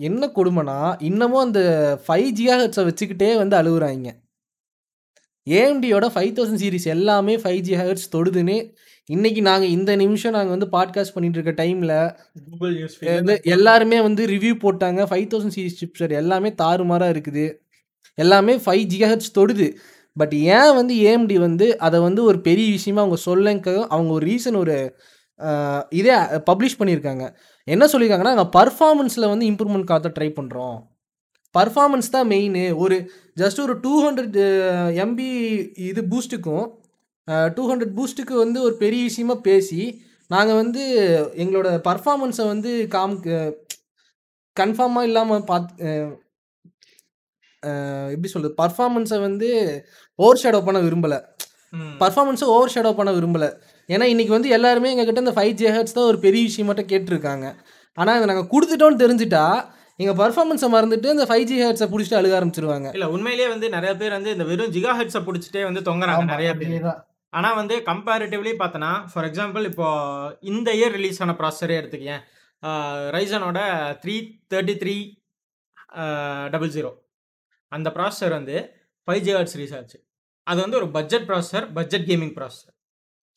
என்ன கொடுமைன்னா, இன்னமும் அந்த 5 ஜிகாஹெர்ட்ஸ வச்சுக்கிட்டே வந்து அழுவுறாய்ங்க. ஏஎம்டியோட 5000 சீரிஸ் எல்லாமே 5 ஜிகாஹெர்ட்ஸ் தொடுதுன்னு, இன்னைக்கு நாங்க இந்த நிமிஷம் நாங்க வந்து பாட்காஸ்ட் பண்ணிட்டு இருக்க டைம்ல, கூகுள் நியூஸ் எல்லாருமே வந்து ரிவ்யூ போட்டாங்க. 5000 சீரிஸ் சிப்செட் எல்லாமே தாறுமாறா இருக்குது. எல்லாமே 5 ஜிகாஹெர்ட்ஸ் தொடுது. பட் ஏன் வந்து ஏஎம்டி வந்து அத வந்து ஒரு பெரிய விஷயமா அவங்க சொல்லங்க அவங்க ஒரு ரீசன் ஒரு இதே பப்ளிஷ் பண்ணியிருக்காங்க. என்ன சொல்லியிருக்காங்கன்னா, நாங்க பெர்ஃபார்மன்ஸ்ல வந்து இம்ப்ரூவ்மென்ட் காட்ட ட்ரை பண்றோம். பெர்ஃபார்மன்ஸ் தான் மெயினு. ஒரு ஜஸ்ட் ஒரு 200 எம்பி இது பூஸ்ட்டுக்கும், அ 200 பூஸ்ட்டுக்கு வந்து ஒரு பெரிய விஷயமா பேசி, நாங்க வந்து எங்களோட பெர்ஃபார்மன்ஸ வந்து காம்க் கன்ஃபார்மா இல்லாம பாத் அ அ எப்படி சொல்றது? பெர்ஃபார்மன்ஸ வந்து ஓவர் ஷேடோ பண்ண விரும்பல. பெர்ஃபார்மன்ஸ ஓவர் ஷேடோ பண்ண விரும்பல. ஏன்னா, இன்னைக்கு வந்து எல்லாருமே எங்ககிட்ட இந்த 5 ஜிகாஹெர்ட்ஸ் தான் ஒரு பெரிய விஷயமாட்ட கேட்டுருக்காங்க. ஆனா, இத நாங்க குடுத்துட்டோம்னு தெரிஞ்சுட்டா, எங்க பெர்ஃபார்மன்ஸ மறந்துட்டு அந்த 5 ஜிகாஹெர்ட்ஸ புடிச்சுட்டு அழுக ஆரம்பிச்சுருவாங்க. இல்ல உண்மையிலேயே வந்து நெறைய பேர் வந்து இந்த வெறும் ஜிகாஹெர்ட்ஸ புடிச்சுட்டே வந்து தொங்குறாங்க நெறைய பேரு. அதேதான். ஆனா வந்து கம்பேரிட்டிவ்லி பார்த்தோன்னா, ஃபார் எக்ஸாம்பிள் இப்போ இந்த இயர் ரிலீஸ் ஆன ப்ராசஸரே எடுத்துக்கயேன். அ Ryzenஓட 333 அ 00 அந்த ப்ராசஸர் வந்து 5 ஜிகாஹெர்ட்ஸ் ரிலீஸ் ஆச்சு. அது வந்து ஒரு budget processor, budget gaming processor.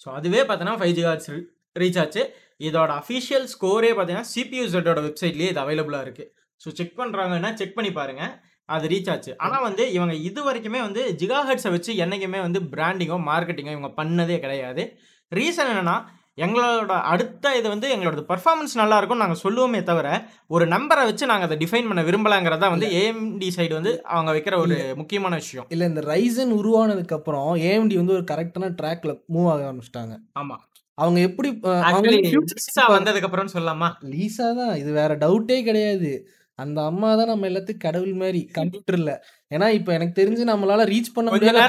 So அதுவே பார்த்தோன்னா 5 ஜிகாஹெர்ட்ஸ் ரீச் ஆச்சு. இதோட அஃபிஷியல் ஸ்கோரே பார்த்தீங்கன்னா, சிபியூசெட்டோட வெப்சைட்லேயே இது அவைலபிளாக இருக்குது ஸோ செக் பண்ணுறாங்கன்னா செக் பண்ணி பாருங்கள் அது ரீச் ஆச்சு. ஆனால் வந்து இவங்க இது வரைக்குமே வந்து ஜிகாஹெட்ஸை வச்சு என்றைக்குமே வந்து பிராண்டிங்கோ, மார்க்கெட்டிங்கோ இவங்க பண்ணதே கிடையாது. ரீசன் என்னென்னா எங்களோட அடுத்த இது வந்து எங்களோட பெர்ஃபார்மன்ஸ் நல்லா இருக்கும்னு நாங்க சொல்லுவோமே தவிர, ஒரு நம்பர வச்சு நாங்க அத டிஃபைன் பண்ண விரும்பலங்கிறது வந்து. ஏஎம்டி சைடு வந்து அவங்க வைக்கிற ஒரு. முக்கியமான விஷயம். இல்ல இந்த Ryzen உருவானதுக்கு அப்புறம் ஏஎம்டி வந்து ஒரு கரெக்ட்டான ட்ராக்ல மூவ் ஆக ஆரம்பிச்சுட்டாங்க. ஆமா. அவங்க எப்படி வந்ததுக்கு அப்புறம்னு சொல்லலாமா? லீசா தான். இது வேற டவுட்டே கிடையாது. அந்த அம்மா தான் நம்ம எல்லாத்துக்கும் கடவுள் மாரி கம்ப்யூட்டர்ல. ஏன்னா, இப்ப எனக்கு தெரிஞ்சு நம்மளால ரீச் பண்ண முடியாத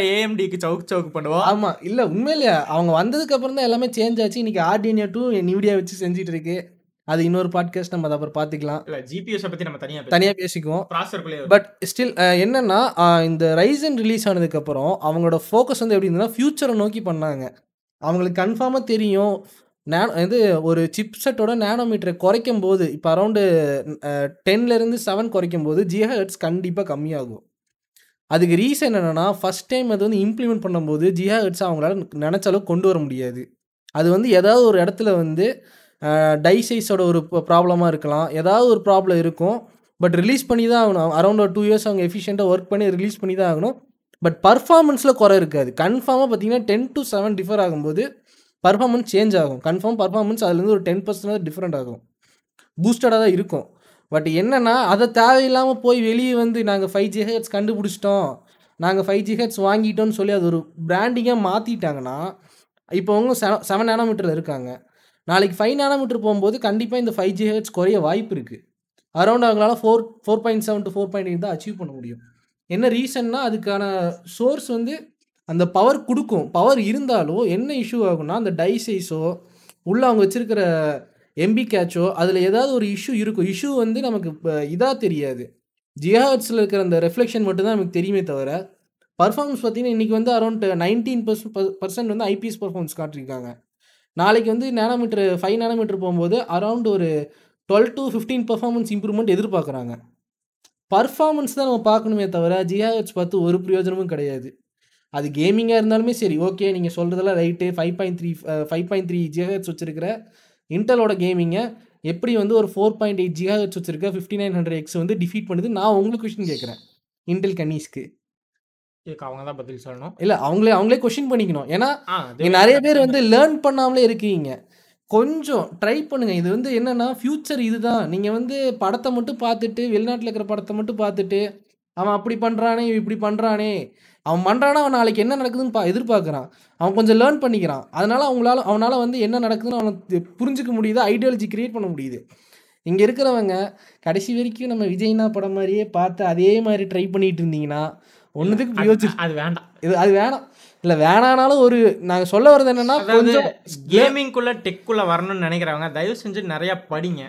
ஏஎம்டிக்கு சவுக் சவுக் பண்ணுவோம். ஆமா. இல்ல உண்மையிலேயே அவங்க வந்ததுக்கு அப்புறம் தான் எல்லாமே சேஞ்ச் ஆச்சு. இன்னைக்கு Arduino 2 NVIDIA வச்சு செஞ்சுட்டு இருக்கு. அது இன்னொரு பாட்காஸ்ட் நம்ம அத அப்புறம் பார்த்துக்கலாம். இல்ல ஜிபியூஸ பத்தி நம்ம தனியா தனியா பேசுவோம். பேசிக்குவோம். பட் ஸ்டில் என்னன்னா, இந்த Ryzen ரிலீஸ் ஆனதுக்கு அப்புறம் அவங்களோட ஃபோக்கஸ் வந்து எப்படி இருந்ததுன்னா, ஃபியூச்சர நோக்கி பண்ணாங்க. அவங்களுக்கு கன்ஃபார்மா தெரியும். நேனோ இது ஒரு சிப்செட்டோட குறைக்கும் போது இப்போ அரவுண்ட் அ 10லருந்து 7 குறைக்கும்போது ஜிகாஹெர்ட்ஸ் கண்டிப்பா கம்மியாகும். அதுக்கு ரீசன் என்னென்னா ஃபஸ்ட் டைம் அது வந்து இம்ப்ளிமெண்ட் பண்ணும்போது ஜிஹெட்ஸ் அவங்களால நினச்ச அளவுக்கு கொண்டு வர முடியாது. அது வந்து ஏதாவது ஒரு இடத்துல வந்து டைசைஸோட டை சைஸோட ஒரு ப்ராப்ளமாக இருக்கலாம். ஏதாவது ஒரு ப்ராப்ளம் இருக்கும். பட் ரிலீஸ் பண்ணி தான் ஆகணும். அரௌண்ட் ஒரு டூ இயர்ஸ் அவங்க எஃபிஷியண்ட்டாக ஒர்க் பண்ணி ரிலீஸ் பண்ணி தான் ஆகணும். பட் பர்ஃபார்மன்ஸில் குறை இருக்காது. கன்ஃபார்மாக பார்த்தீங்கன்னா 10-7 டிஃபர் ஆகும்போது, பெர்ஃபார்மன்ஸ் சேஞ்ச் ஆகும். கன்ஃபார்ம் பெர்ஃபார்மன்ஸ் அதுலேருந்து ஒரு 10% டிஃப்ரெண்ட் ஆகும். பூஸ்டடாக தான் இருக்கும். பட் என்னென்னா அதை தேவையில்லாமல் போய் வெளியே வந்து நாங்க 5 ஜிகாஹெர்ட்ஸ் கண்டுபிடிச்சுட்டோம். நாங்க 5 ஜிகாஹெர்ட்ஸ் வாங்கிட்டோம்னு சொல்லி அது ஒரு பிராண்டிங்காக மாற்றிட்டாங்கன்னா இப்போ அவங்க செ 7 நேனோமீட்டர்ல இருக்காங்க. நாளைக்கு ஃபைவ் நேனோமீட்டர் போகும்போது கண்டிப்பாக இந்த 5 ஜிகாஹெர்ட்ஸ் குறைய வாய்ப்பு இருக்குது அரௌண்ட் அவங்களால 4 4.7 டூ 4.8 தான் அச்சீவ் பண்ண முடியும். என்ன ரீசன்னா, அதுக்கான சோர்ஸ் வந்து அந்த பவர் கொடுக்கும் பவர் இருந்தாலும் என்ன இஷ்யூ ஆகும்னா, அந்த டை சைஸோ, உள்ள அவங்க வச்சுருக்கிற எம்பி கேட்சோ, அதில் ஏதாவது ஒரு இஷ்யூ இருக்கும். இஷ்யூ வந்து நமக்கு இப்போ இதாக தெரியாது. ஜிகாஹெர்ட்ஸ்ல இருக்கிற அந்த ரெஃப்ளெக்ஷன் மட்டும் தான் நமக்கு தெரியுமே தவிர, பர்ஃபார்மன்ஸ் பார்த்தீங்கன்னா, இன்னைக்கு வந்து அரௌண்ட் நைன்டீன் பர்சன்ட் பர்சன்ட் வந்து ஐபிஎஸ் பர்ஃபார்மன்ஸ் காட்டியிருக்காங்க. நாளைக்கு வந்து நேனோமீட்டர் ஃபைவ் நேனோமீட்டர் போகும்போது அரௌண்ட் ஒரு twelve to fifteen performance improvement எதிர்பார்க்குறாங்க. பர்ஃபார்மன்ஸ் தான் நம்ம பார்க்கணுமே தவிர, ஜிகாஹெர்ட்ஸ் பார்த்து ஒரு பிரயோஜனமும் கிடையாது. அது கேமிங்கா இருந்தாலுமே சரி, ஓகே நீங்க சொல்றதெல்லாம் ரைட்டு. 5.3 அ 5.3 ஜிகாஹெர்ட்ஸ் வச்சிருக்கிற இன்டெலோட கேமிங்க எப்படி வந்து ஒரு 4.8 ஜிகாஹெர்ட்ஸ் வச்சிருக்க 5900X வந்து டிஃபீட் பண்ணுது? நான் உங்களுக்கு கொஸ்டின் கேட்கிறேன். இன்டெல் கன்னிஸ்க்கு. இதுக்கு அவங்க தான் பதில் சொல்லணும். இல்ல அவங்களே அவங்களே கொஸ்டின் பண்ணிக்கணும். ஏன்னா, நெறைய பேர் வந்து. லேர்ன் பண்ணாமலே இருக்கீங்க. கொஞ்சம் ட்ரை பண்ணுங்க. இது வந்து என்னன்னா, ஃபியூச்சர் இதுதான். நீங்க வந்து படத்த மட்டும் பார்த்துட்டு, வெளிநாட்டுல இருக்கிற படத்த மட்டும் பார்த்துட்டு, அவன் அப்படி பண்றானே, இவன் இப்படி பண்றானே, அவன் பண்றான்னா, அவன் நாளைக்கு என்ன நடக்குதுன்னு ப எதிர்பார்க்குறான். அவன் கொஞ்சம் லேர்ன் பண்ணிக்கிறான். அதனால அவங்களால அவனால வந்து என்ன நடக்குதுன்னு அவனுக்கு புரிஞ்சுக்க முடியுது. ஐடியாலஜி கிரியேட் பண்ண முடியுது. இங்க இருக்கிறவங்க கடைசி வரைக்கும் நம்ம விஜய்னா படம் மாரியே பார்த்து அதே மாரி ட்ரை பண்ணிட்டு இருந்தீங்கன்னா, இல்ல. ஒண்ணுத்துக்கு அது வேண்டாம். இது அது வேணாம். இல்ல வேணானாலும் ஒரு நாங்க சொல்ல வர்றது என்னன்னா, கொஞ்சம் கேமிங்குள்ள, டெக்குள்ள வரணும்னு நெனைக்கிறவங்க, தயவு செஞ்சு நெறைய படிங்க.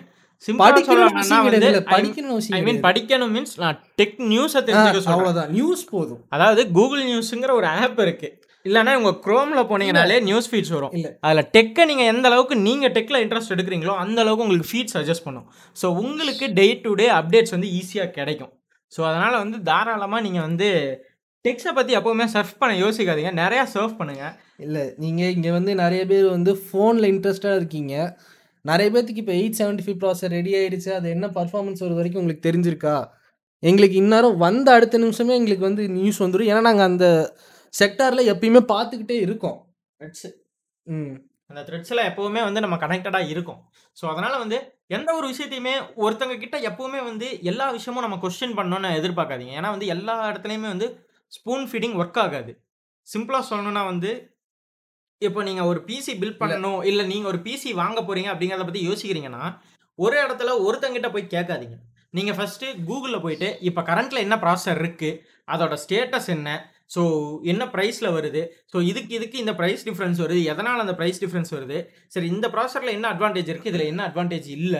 படிக்கணும் மீன்ஸ் நான் டெக் நியூஸ தெரிஞ்சுக்க. அவ்வளோதான். நியூஸ் போதும். அதாவது கூகுள் நியூஸ்ங்கிற ஒரு ஆப் இருக்கு. இல்லன்னா உங்க குரோம்ல போனீங்கனாலே நியூஸ் ஃபீட்ஸ் வரும். இல்ல. அதுல டெக்க நீங்க எந்த அளவுக்கு நீங்க டெக்ல இன்ட்ரெஸ்ட் எடுக்குறீங்களோ, அந்த அளவுக்கு உங்களுக்கு ஃபீட் சஜெஸ்ட் பண்ணும். ஸோ உங்களுக்கு டே டு டே அப்டேட்ஸ் வந்து ஈஸியா கிடைக்கும். ஸோ அதனால வந்து தாராளமா நீங்க வந்து டெக்ஸ பத்தி எப்பவுமே சர்ஃப் பண்ண யோசிக்காதீங்க. நெறையா சர்ஃப் பண்ணுங்க. இல்ல. நீங்க இங்க வந்து நெறைய பேர் வந்து ஃபோன்ல இன்ட்ரெஸ்ட்டா இருக்கீங்க. நெறைய பேத்துக்கு இப்ப 875 ப்ராசஸர் ரெடி ஆயிடுச்சு. அது என்ன பர்ஃபார்மன்ஸ் வருது வரைக்கும் உங்களுக்கு தெரிஞ்சிருக்கா? எங்களுக்கு இந்நேரம் வந்த அடுத்த நிமிஷமே எங்களுக்கு வந்து நியூஸ் வந்துடும் ஏன்னா, நாங்கள் அந்த செக்டாரில் எப்பயுமே பார்த்துக்கிட்டே இருக்கோம். த்ரெட்ஸ். ம். அந்த த்ரெட்ஸில் எப்போவுமே வந்து நம்ம கனெக்டடாக இருக்கும் ஸோ அதனால் வந்து எந்த ஒரு விஷயத்தையுமே ஒருத்தங்க கிட்ட எப்போவுமே வந்து எல்லா விஷயமும் நம்ம கொஸ்டின் பண்ணோன்னு எதிர்பார்க்காதீங்க. ஏன்னா வந்து எல்லா இடத்துலையுமே வந்து ஸ்பூன் ஃபீடிங் ஒர்க் ஆகாது. சிம்பிளாக சொல்லணும்னா வந்து இப்போ நீங்க ஒரு பிசி பில்ட் இல்ல. பண்ணணும், இல்ல நீங்க ஒரு பிசி வாங்க போறீங்க அப்படிங்கிறத பத்தி யோசிக்கிறீங்கன்னா, ஒரு இடத்துல ஒருத்தங்கிட்ட போய் கேட்காதீங்க. நீங்க ஃபர்ஸ்ட்டு Googleல போயிட்டு, இப்ப கரண்ட்ல என்ன ப்ராசஸர் இருக்கு? அதோட ஸ்டேட்டஸ் என்ன? ஸோ என்ன பிரைஸ்ல வருது? ஸோ இதுக்கு இதுக்கு இந்த பிரைஸ் டிஃபரன்ஸ் வருது. எதனால அந்த பிரைஸ் டிஃபரன்ஸ் வருது? சரி இந்த ப்ராசஸர்ல என்ன அட்வான்டேஜ் இருக்கு? இதுல என்ன அட்வான்டேஜ் இல்ல?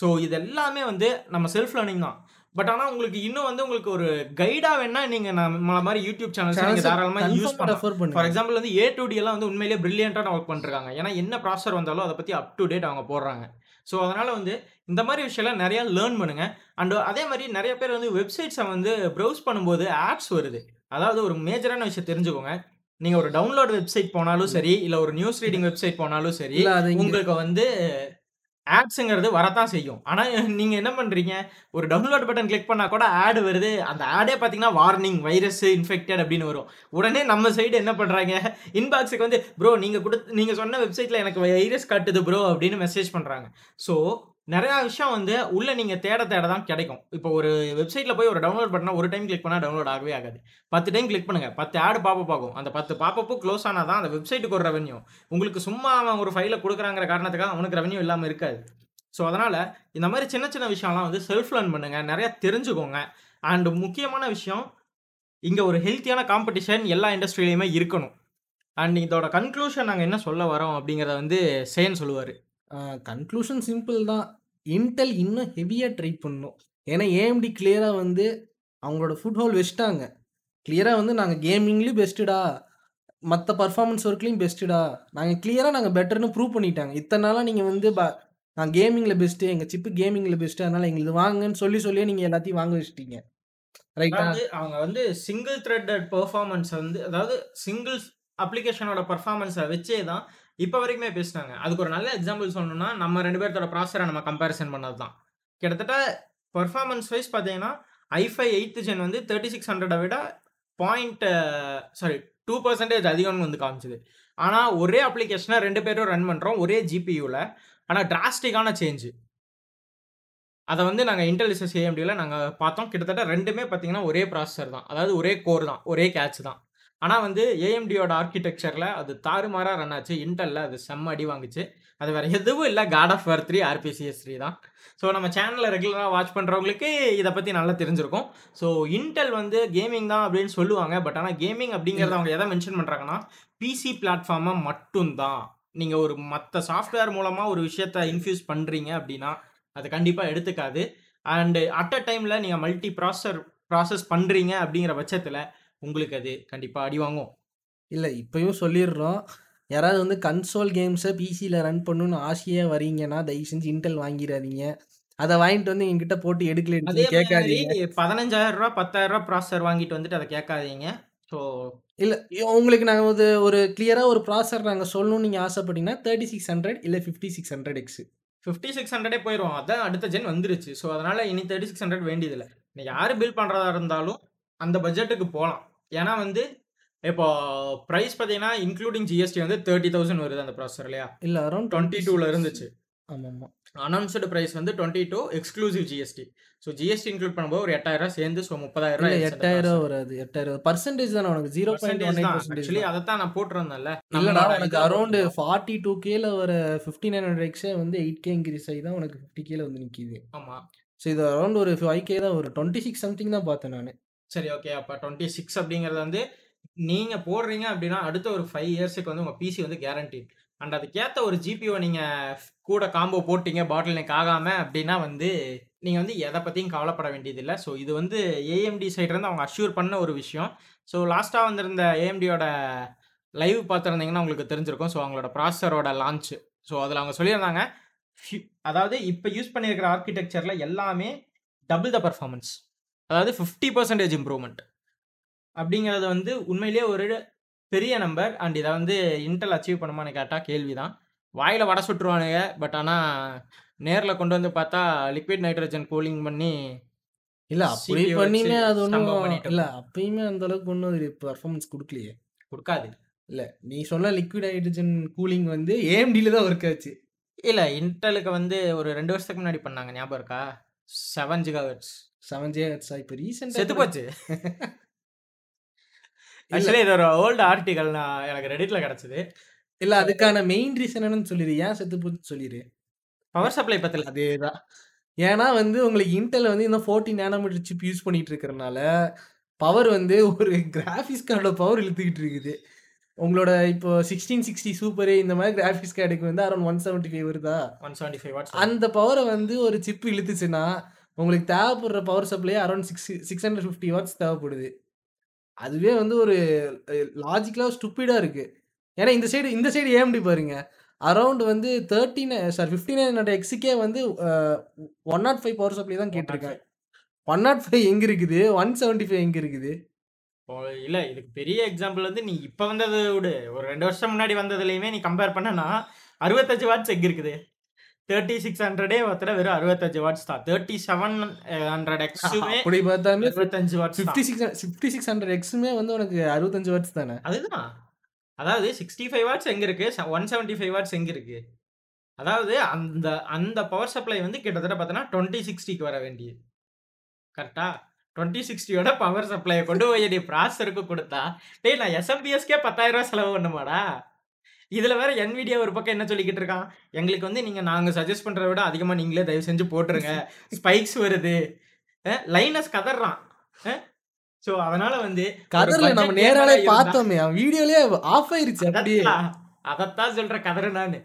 ஸோ இது எல்லாமே வந்து நம்ம செல்ஃப் லேர்னிங் தான். பட் ஆனா உங்களுக்கு இன்னும் வந்து உங்களுக்கு ஒரு கைடா வேணா நீங்க நம்மள மாரி யூடியூப் சேனல்ஸ் நீங்க சேனல்ஸ தாராளமா யூஸ். Refer for. எக்ஸாம்பிள் வந்து ஏ டூ டி எல்லாம் வந்து உண்மையிலேயே பிரில்லியன்ட்டான வொர்க் பண்ணிருக்காங்க. ஏன்னா என்ன ப்ராசஸர் வந்தாலும் அத பத்தி அப் டூ டேட் அவங்க போடுறாங்க. ஸோ அதனால வந்து இந்த மாரி விஷயம்லாம் நெறையா லேர்ன் பண்ணுங்க. அண்ட் அதே மாரி நெறைய பேர் வந்து வெப்சைட்ஸ வந்து ப்ரௌஸ் பண்ணும்போது ஆட்ஸ் வருது. அதாவது ஒரு மேஜரான விஷயம் தெரிஞ்சுக்கோங்க. நீங்க ஒரு டவுன்லோட் வெப்சைட் போனாலும். சரி, இல்ல ஒரு நியூஸ். ரீடிங் வெப்சைட் போனாலும் சரி, உங்களுக்கு வந்து ஆட்ஸ்ங்கிறது வரத்தான் செய்யும். ஆனா நீங்க என்ன பண்றீங்க? ஒரு டவுன்லோட் பட்டன் கிளிக் பண்ணா கூட ஆட் வருது. அந்த ஆடே பார்த்தீங்கன்னா, வார்னிங் வைரஸ் இன்ஃபெக்டட் அப்படின்னு வரும். உடனே நம்ம சைடு என்ன பண்றாங்க? இன்பாக்ஸுக்கு வந்து ப்ரோ நீங்க குடுத் நீங்க சொன்ன வெப்சைட்ல எனக்கு வைரஸ் காட்டுது ப்ரோ அப்படின்னு மெசேஜ் பண்றாங்க. ஸோ நிறையா விஷயம் வந்து உள்ளே நீங்கள் தேட தேட தான் கிடைக்கும். இப்போ ஒரு வெப்சைட்டில் போய் ஒரு டவுன்லோட் பண்ணால் ஒரு டைம் கிளிக் பண்ணால் டவுன்லோட் ஆகவே ஆகாது. 10 டைம் கிளிக் பண்ணுங்கள் பத்து ஆடு பாப்பப் பார்க்கும் அந்த 10 பாப்பப்பும் க்ளோஸ் ஆனால் தான் அந்த வெப்சைட்டுக்கு ஒரு ரெவன்யூ உங்களுக்கு சும்மா அவன் ஒரு ஃபைலை கொடுக்குறாங்கிற காரணத்துக்காக அவனுக்கு ரெவன்யூ இல்லாமல் இருக்காது. ஸோ அதனால் இந்த மாதிரி சின்ன சின்ன விஷயம்லாம் வந்து செல்ஃப் லேர்ன் பண்ணுங்க. நிறையா தெரிஞ்சுக்கோங்க. அண்டு முக்கியமான விஷயம், இங்கே ஒரு ஹெல்த்தியான காம்படிஷன் எல்லா இண்டஸ்ட்ரியிலையுமே இருக்கணும். அண்ட் இதோட கன்க்ளூஷன் நாங்கள் என்ன சொல்ல வரோம் அப்படிங்கிறத வந்து சேன் சொல்லுவார் ஆ கன்க்ளூஷன் சிம்பிள் தான். இன்டெல் இன்னும் ஹெவியா ட்ரை பண்ணணும். ஏன்னா ஏஎம்டி கிளியரா வந்து அவங்களோட ஃபுட் ஹோல் வச்சுட்டாங்க. கிளியரா வந்து நாங்க கேமிங்லயும் பெஸ்ட்டுடா. மத்த பெர்ஃபார்மன்ஸ் ஒர்க்லயும் பெஸ்ட்டுடா. நாங்க கிளியரா நாங்க பெட்டர்ன்னு ப்ரூவ் பண்ணிட்டாங்க. இத்தன நாளா நீங்க வந்து ப நான் கேமிங்ல பெஸ்ட்டு. எங்க சிப்பு கேமிங்ல பெஸ்ட்டு. அதனால எங்களுது வாங்குங்கன்னு சொல்லி சொல்லியே நீங்க எல்லாத்தையும் வாங்க வச்சுட்டீங்க. ரைட்டா? அதாவது அவங்க வந்து சிங்கிள் த்ரெட்டட் பெர்ஃபார்மன்ஸ் வந்து அதாவது சிங்கிள் அப்ளிகேஷனோட பெர்ஃபார்மன்ஸ வச்சே தான் இப்போ வரைக்குமே பேசுனாங்க. அதுக்கு ஒரு நல்ல எக்ஸாம்பிள் சொல்லணும்னா, நம்ம ரெண்டு பேர்த்தோட ப்ராசரை நம்ம கம்பேரிசன் பண்ணது தான். கிட்டத்தட்ட பர்ஃபார்மன்ஸ் வைஸ் பார்த்தீங்கன்னா, i5 8த் ஜென் வந்து 3600 விட பாயிண்ட் சாரி டூ பர்சன்டேஜ் அதிகம்னு வந்து காமிச்சது. ஆனால் ஒரே அப்ளிகேஷனை ரெண்டு பேரும் ரன் பண்ணுறோம் ஒரே ஜிபியூவில் ஆனால் டிராஸ்டிக்கான சேஞ்ச். அதை வந்து நாங்கள் இன்டெலிஜென்ஸ் ஏஎம்டியில் நாங்கள் பார்த்தோம். கிட்டத்தட்ட ரெண்டுமே பார்த்தீங்கன்னா, ஒரே ப்ராசஸர் தான். அதாவது ஒரே கோர் தான். ஒரே கேட்ச் தான். ஆனால் வந்து ஏஎம்டியோட ஆர்கிடெக்சரில் அது தாறுமாறாக ரன் ஆச்சு. இன்டெல்ல அது செம்ம அடி வாங்குச்சு. அது வேறு எதுவும் இல்லை God of War 3 RPCS three தான். ஸோ நம்ம சேனலில் ரெகுலராக வாட்ச் பண்ணுறவங்களுக்கு இதை பற்றி நல்லா தெரிஞ்சிருக்கும். ஸோ இன்டெல் வந்து கேமிங் தான் அப்படின்னு சொல்லுவாங்க. பட் ஆனால் கேமிங் அப்படிங்கிறத அவங்க எதை மென்ஷன் பண்ணுறாங்கன்னா பிசி பிளாட்ஃபார்மை மட்டும் தான். ஒரு மற்ற சாஃப்ட்வேர் மூலமாக ஒரு விஷயத்த இன்ஃப்யூஸ் பண்ணுறீங்க அப்படின்னா, அது கண்டிப்பாக எடுத்துக்காது. அண்டு அட் அ டைமில் நீங்கள் மல்டி ப்ராசர் ப்ராசஸ் பண்ணுறீங்க அப்படிங்கிற பட்சத்தில் உங்களுக்கு அது கண்டிப்பா அடி வாங்கும். இல்ல இப்பயும் சொல்லிர்றோம். யாராவது வந்து கன்சோல் கேம்ஸ பிசில ரன் பண்ணணும்னு ஆசையா வரீங்கன்னா, தயவு செஞ்சு இன்டெல் வாங்கிராதீங்க. அத வாங்கிட்டு வந்து என்கிட்ட போட்டு மாரி கேட்காதீங்க. ரூ. 15,000 ரூ. 10,000 ப்ராசஸர் வாங்கிட்டு வந்துட்டு அத கேட்காதீங்க. ஸோ இல்ல உங்களுக்கு நாங்க ஒரு ஒரு கிளியரா ஒரு ப்ராசஸர் நாங்க சொல்லணும்னு நீங்க ஆசைப்பட்டீங்கன்னா, 3600 இல்ல 5600X. 5600 போயிரும். அதான் அடுத்த ஜென் வந்துருச்சு. ஸோ அதனால இனி 3600 வேண்டியதில்ல. நீங்க யாரு பில்ட் பண்றதா இருந்தாலும் அந்த பட்ஜெட்டுக்கு போலாம். ஏன்னா வந்து இப்போ பிரைஸ் பார்த்தீங்கன்னா, இன்க்ளூடிங் ஜிஎஸ்டி வந்து 30,000 வருது அந்த ப்ராசஸர் இல்லையா? இல்ல அரவுண்ட் 22ல 26 இருந்துச்சு. ஆமாமா. அனவுன்ஸ்டு பிரைஸ் வந்து 22 exclusive GST. So GST include பண்ணும்போது ஒரு. 8,000 சேர்ந்து ஸோ ரூ. 30,000 இல்ல ஆயிருச்சு அந்த 8000 ப்ராசஸர். வராது. 8000 பெர்சன்டேஜ் தானே உனக்கு பெர்சன்டேஜ் தான். 0.18% ஆக்சுவலி தான். அதத்தான் நான் போட்டிருந்தேன்ல. இல்லடா உனக்கு இதுல அரவுண்ட் போட்டிருந்தோம். 42Kல வர 5900Xே வந்து 8K இன்கிரீஸ் ஆகி தான் உனக்கு 50Kல வந்து நிக்குது. ஆமா. ஸோ இது அரவுண்ட் ஒரு 5K தான் வரும். 26 சம்திங் தான் பார்த்தேன் நானு. சரி ஓகே. அப்போ டுவெண்ட்டி சிக்ஸ் அப்படிங்கிறது வந்து நீங்கள் போடுறீங்க அப்படின்னா, அடுத்த ஒரு ஃபைவ் இயர்ஸுக்கு வந்து உங்கள் பிசி வந்து கேரண்டீட். அண்ட் அதுக்கேற்ற ஒரு ஜிபிஓ நீங்கள் கூட காம்போ போட்டிங்க பாட்டில் நெக் ஆகாமல் அப்படின்னா வந்து, நீங்கள் வந்து எதை பற்றியும் கவலைப்பட வேண்டியதில்லை ஸோ இது வந்து ஏஎம்டி சைட்லேருந்து அவங்க அஷ்யூர் பண்ண ஒரு விஷயம். ஸோ லாஸ்ட்டாக வந்திருந்த ஏஎம்டியோட லைவ் பார்த்துருந்தீங்கன்னா உங்களுக்கு தெரிஞ்சிருக்கும். ஸோ அவங்களோட ப்ராசஸரோட லான்ச். ஸோ அதில் அவங்க சொல்லியிருந்தாங்க. அதாவது இப்போ யூஸ் பண்ணியிருக்கிற ஆர்கிடெக்சரில் எல்லாமே டபுள் த பர்ஃபார்மன்ஸ் அதாவது 50% இம்ப்ரூவ்மென்ட். அப்படிங்கிறது வந்து உண்மையிலேயே ஒரு பெரிய நம்பர். அண்ட் இத வந்து இன்டெல் அச்சீவ் பண்ணுமான்னு கேட்டா கேள்வி தான். வாயில வடை சுட்டுருவானுங்க. பட் ஆனா நேர்ல கொண்டு வந்து பார்த்தா லிக்விட் நைட்ரஜன் கூலிங் பண்ணி இல்ல அப்படி பண்ணியுமே அது பண்ணிட்டு இல்ல. அப்பயுமே அந்த அளவுக்கு அது பெர்ஃபார்மன்ஸ் குடுக்கலையே. குடுக்காது. இல்ல நீ சொன்ன லிக்விட் ஹைட்ரஜன் கூலிங் வந்து ஏஎம்டில தான் ஒர்க் ஆச்சு. இல்ல இன்டெலுக்கு வந்து ஒரு 2 வருஷத்துக்கு முன்னாடி பண்ணாங்க. ஞாபகம் இருக்கா? 7 ஜிகாஹெர்ட்ஸ். 7 ஜிஹெச்ஸா இப்ப ரீசென்ட்டா செத்து போச்சு. ஆக்சுவலி (laughs) இது ஒரு ஓல்ட் ஆர்டிக்கிள் நான் எனக்கு ரெடிட்ல கிடைச்சது. இல்ல அதுக்கான மெயின் ரீசன் என்னன்னு சொல்லிரு. ஏன் செத்து போச்சுன்னு சொல்லிரு. பவர் சப்ளை பத்தல. அதேதான். ஏன்னா வந்து உங்களுக்கு இன்டெல் வந்து இன்னும் 14 நானோமீட்டர் சிப் யூஸ் பண்ணிட்டு இருக்கிறனால, பவர் வந்து ஒரு கிராபிக்ஸ் கார்டோட பவர் இழுத்துக்கிட்டு இருக்குது. உங்களோட இப்போ 1660 சூப்பர் இந்த மாதிரி கிராபிக்ஸ் கார்டுக்கு வந்து அரவுண்ட் 175 வருதா? 175 வாட்ஸ் வரும். அந்த பவர வந்து ஒரு சிப் இழுத்துச்சுன்னா, உங்களுக்கு தேவைப்படுற பவர் சப்ளை அரவுண்ட் 6 650 வாட்ஸ் தேவைப்படுது. அதுவே வந்து ஒரு அ லாஜிக்கலா ஸ்டூபிடா இருக்கு. ஏன்னா இந்த சைடு இந்த சைடு ஏஎம்டி பாருங்க. அரவுண்ட் வந்து 13 சாரி 5900 எக்ஸ்க்கே வந்து அ 105 பவர் சப்ளை தான் கேட்டிருக்காங்க. 105 105 எங்க இருக்குது? 175 எங்க இருக்குது? இல்ல இதுக்கு பெரிய எக்ஸாம்பிள் வந்து நீ இப்ப வந்தத விடு. ஒரு 2 வருஷம் முன்னாடி வந்ததுலயுமே நீ கம்பேர் பண்ணனா 65 வாட்ஸ் எங்க இருக்குது? 3600டே ஒருத்தர வெறும் 65 வாட்ஸ் தான். 3700 எக்ஸுமே அப்படி பார்த்தாலுமே 65 வாட்ஸ் தான். 56 5600 எக்ஸுமே வந்து உனக்கு 65 வாட்ஸ் தானே. அதுதான். அதாவது 65 வாட்ஸ் எங்க இருக்கு? ச 175 வாட்ஸ் எங்க இருக்கு? அதாவது அந்த அந்த பவர் சப்ளை வந்து கிட்டத்தட்ட பார்த்தீங்கன்னா 2060க்கு வர வேண்டியது. கரெக்ட்டா? 2060யோட பவர் சப்ளைய கொண்டு போய் நீ ப்ராசஸருக்கு குடுத்தா, டேய் நான் எஸ்எம்பிஎஸ்க்கே ரூ. 10,000 செலவு பண்ணணுமாடா? இதுல வேற NVIDIA ஒரு பக்கம் என்ன சொல்லிக்கிட்டு இருக்கான்? எங்களுக்கு வந்து நீங்க நாங்க சஜெஸ்ட் பண்றத விட அதிகமா நீங்களே தயவு செஞ்சு போட்டுருங்க. ஸ்பைக்ஸ் வருது. லைனஸ் கதர்றான். அ ஸோ அதனால வந்து கதர்ல நம்ம நேராலே பார்த்தோமே. வீடியோலயே ஆஃப் ஆயிருச்சு அப்படியே. அதத்தான் சொல்றேன் கதறு நானு.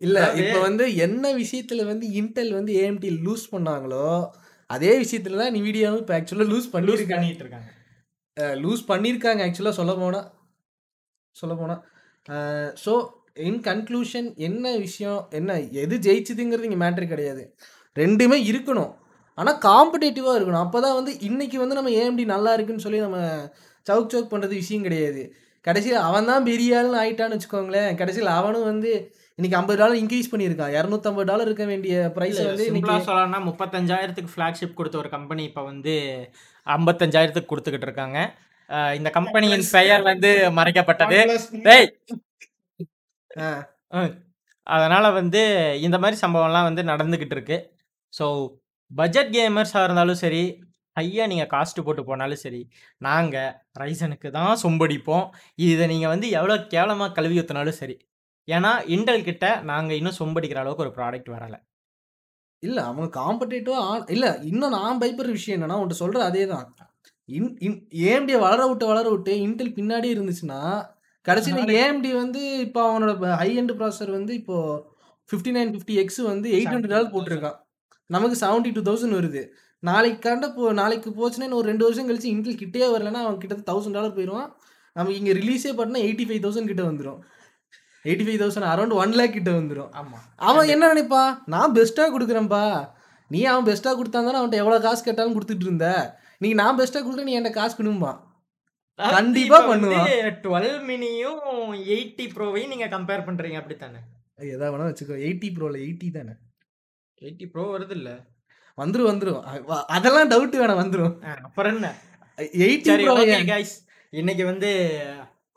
இல்ல இப்ப வந்து என்ன விஷயத்துல வந்து இன்டெல் வந்து ஏஎம்டி லூஸ் பண்ணாங்களோ, அதே விஷயத்துல தான் NVIDIAவும் இப்ப ஆக்சுவலா லூஸ் பண்ணியிருக்காங்க. பண்ணிட்டு இருக்காங்க. லூஸ் பண்ணியிருக்காங்க ஆக்சுவலா சொல்லப்போனா. சொல்லப்போனா. அ ஸோ இன் கன்க்ளூஷன் என்ன விஷயம் என்ன எது ஜெயிச்சதுங்கிறது இங்க மேட்டர் கிடையாது. 2மே இருக்கணும். ஆனா காம்படிட்டிவா இருக்கணும். அப்பதான் வந்து இன்னைக்கு வந்து நம்ம ஏஎம்டி நல்லா இருக்குன்னு சொல்லி நம்ம சவுக் சவுக் பண்றது விஷயம் கிடையாது. கடைசியில அவன் தான் பெரிய ஆளுன்னு ஆயிட்டான்னு வச்சுக்கோங்களேன். கடைசியில அவனும் வந்து இன்னைக்கு $50 இன்கிரீஸ் பண்ணியிருக்கான். $250 இருக்க வேண்டிய பிரைஸ வந்து இன்னைக்கு சொல்லணும்னா 35,000க்கு ஃபிளாக்ஷிப் குடுத்த ஒரு கம்பெனி இப்ப வந்து 55,000க்கு குடுத்துக்கிட்டு இருக்காங்க. இந்த கம்பெனியின் பெயர் வந்து மறைக்கப்பட்டது. டேய்! ஆ. அ அதனால வந்து இந்த மாரி சம்பவம்லாம் வந்து நடந்துகிட்டு இருக்கு. ஸோ பட்ஜெட் கேமர்ஸா இருந்தாலும் சரி, ஹையா நீங்க காஸ்ட் போட்டு போனாலும் சரி, நாங்க Ryzenக்கு தான் சொம்படிப்போம். இத நீங்க வந்து எவ்வளோ கேவலமா கழுவி ஊத்துனாலும் சரி. ஏன்னா இன்டெல் கிட்ட நாங்க இன்னும் சொம்படிக்கிற அளவுக்கு ஒரு ப்ராடக்ட் வரல. இல்ல அவங்க காம்படிட்டிவா ஆ இல்ல இன்னும் நான் பயப்படுற விஷயம் என்னன்னா, உன்ட்ட சொல்றேன் அதேதான். இன் இன் ஏஎம்டிய வளர விட்டு, வளர விட்டு இன்டெல் பின்னாடியே இருந்துச்சுன்னா, கடைசியில ஏஎம்டி வந்து இப்போ அவனோட ஹை எண்ட் ப்ராசஸர் வந்து இப்போ 5950X வந்து $800 72,000 போட்டிருக்கான். நமக்கு 72,000 வருது. நாளைக்கு கரண்ட போ நாளைக்கு போச்சுன்னா ஒரு 2 வருஷம் கழிச்சு இன்டெல் கிட்டயே வரலன்னா, அவன் கிட்டத்தட்ட $1000 போயிருவான். நமக்கு இங்க ரிலீஸே பண்ணா 85,000 கிட்ட வந்துரும். 85,000 அரவுண்ட் 1,00,000 கிட்ட வந்துரும். ஆமா. அவன். என்ன நினைப்பான்? நான் பெஸ்ட்டா குடுக்குறேன்ப்பா. நீ அவன் பெஸ்ட்டா குடுத்தா தானே அவன்ட்ட எவ்வளோ காசு கேட்டாலும் குடுத்துட்டு இருந்த. இன்னைக்கு நான் பெஸ்ட்டா குடுக்குறேன் நீ என்ட்ட காசு. அதாவது கண்டிப்பா பண்ணுவான். 12 மினியும் 80 ப்ரோவையும் நீங்க கம்பேர் பண்றீங்க அப்படித்தானே? எதா வேணா வச்சுக்கோ. 80 ப்ரோல 80 தானே. 80 ப்ரோ வருதுல்ல? வந்துரும் வந்துரும். அ வ அதெல்லாம் டவுட் வேணாம் வந்துரும். அப்புறம் என்ன? 80 சரி ப்ரோ. இன்னைக்கு வந்து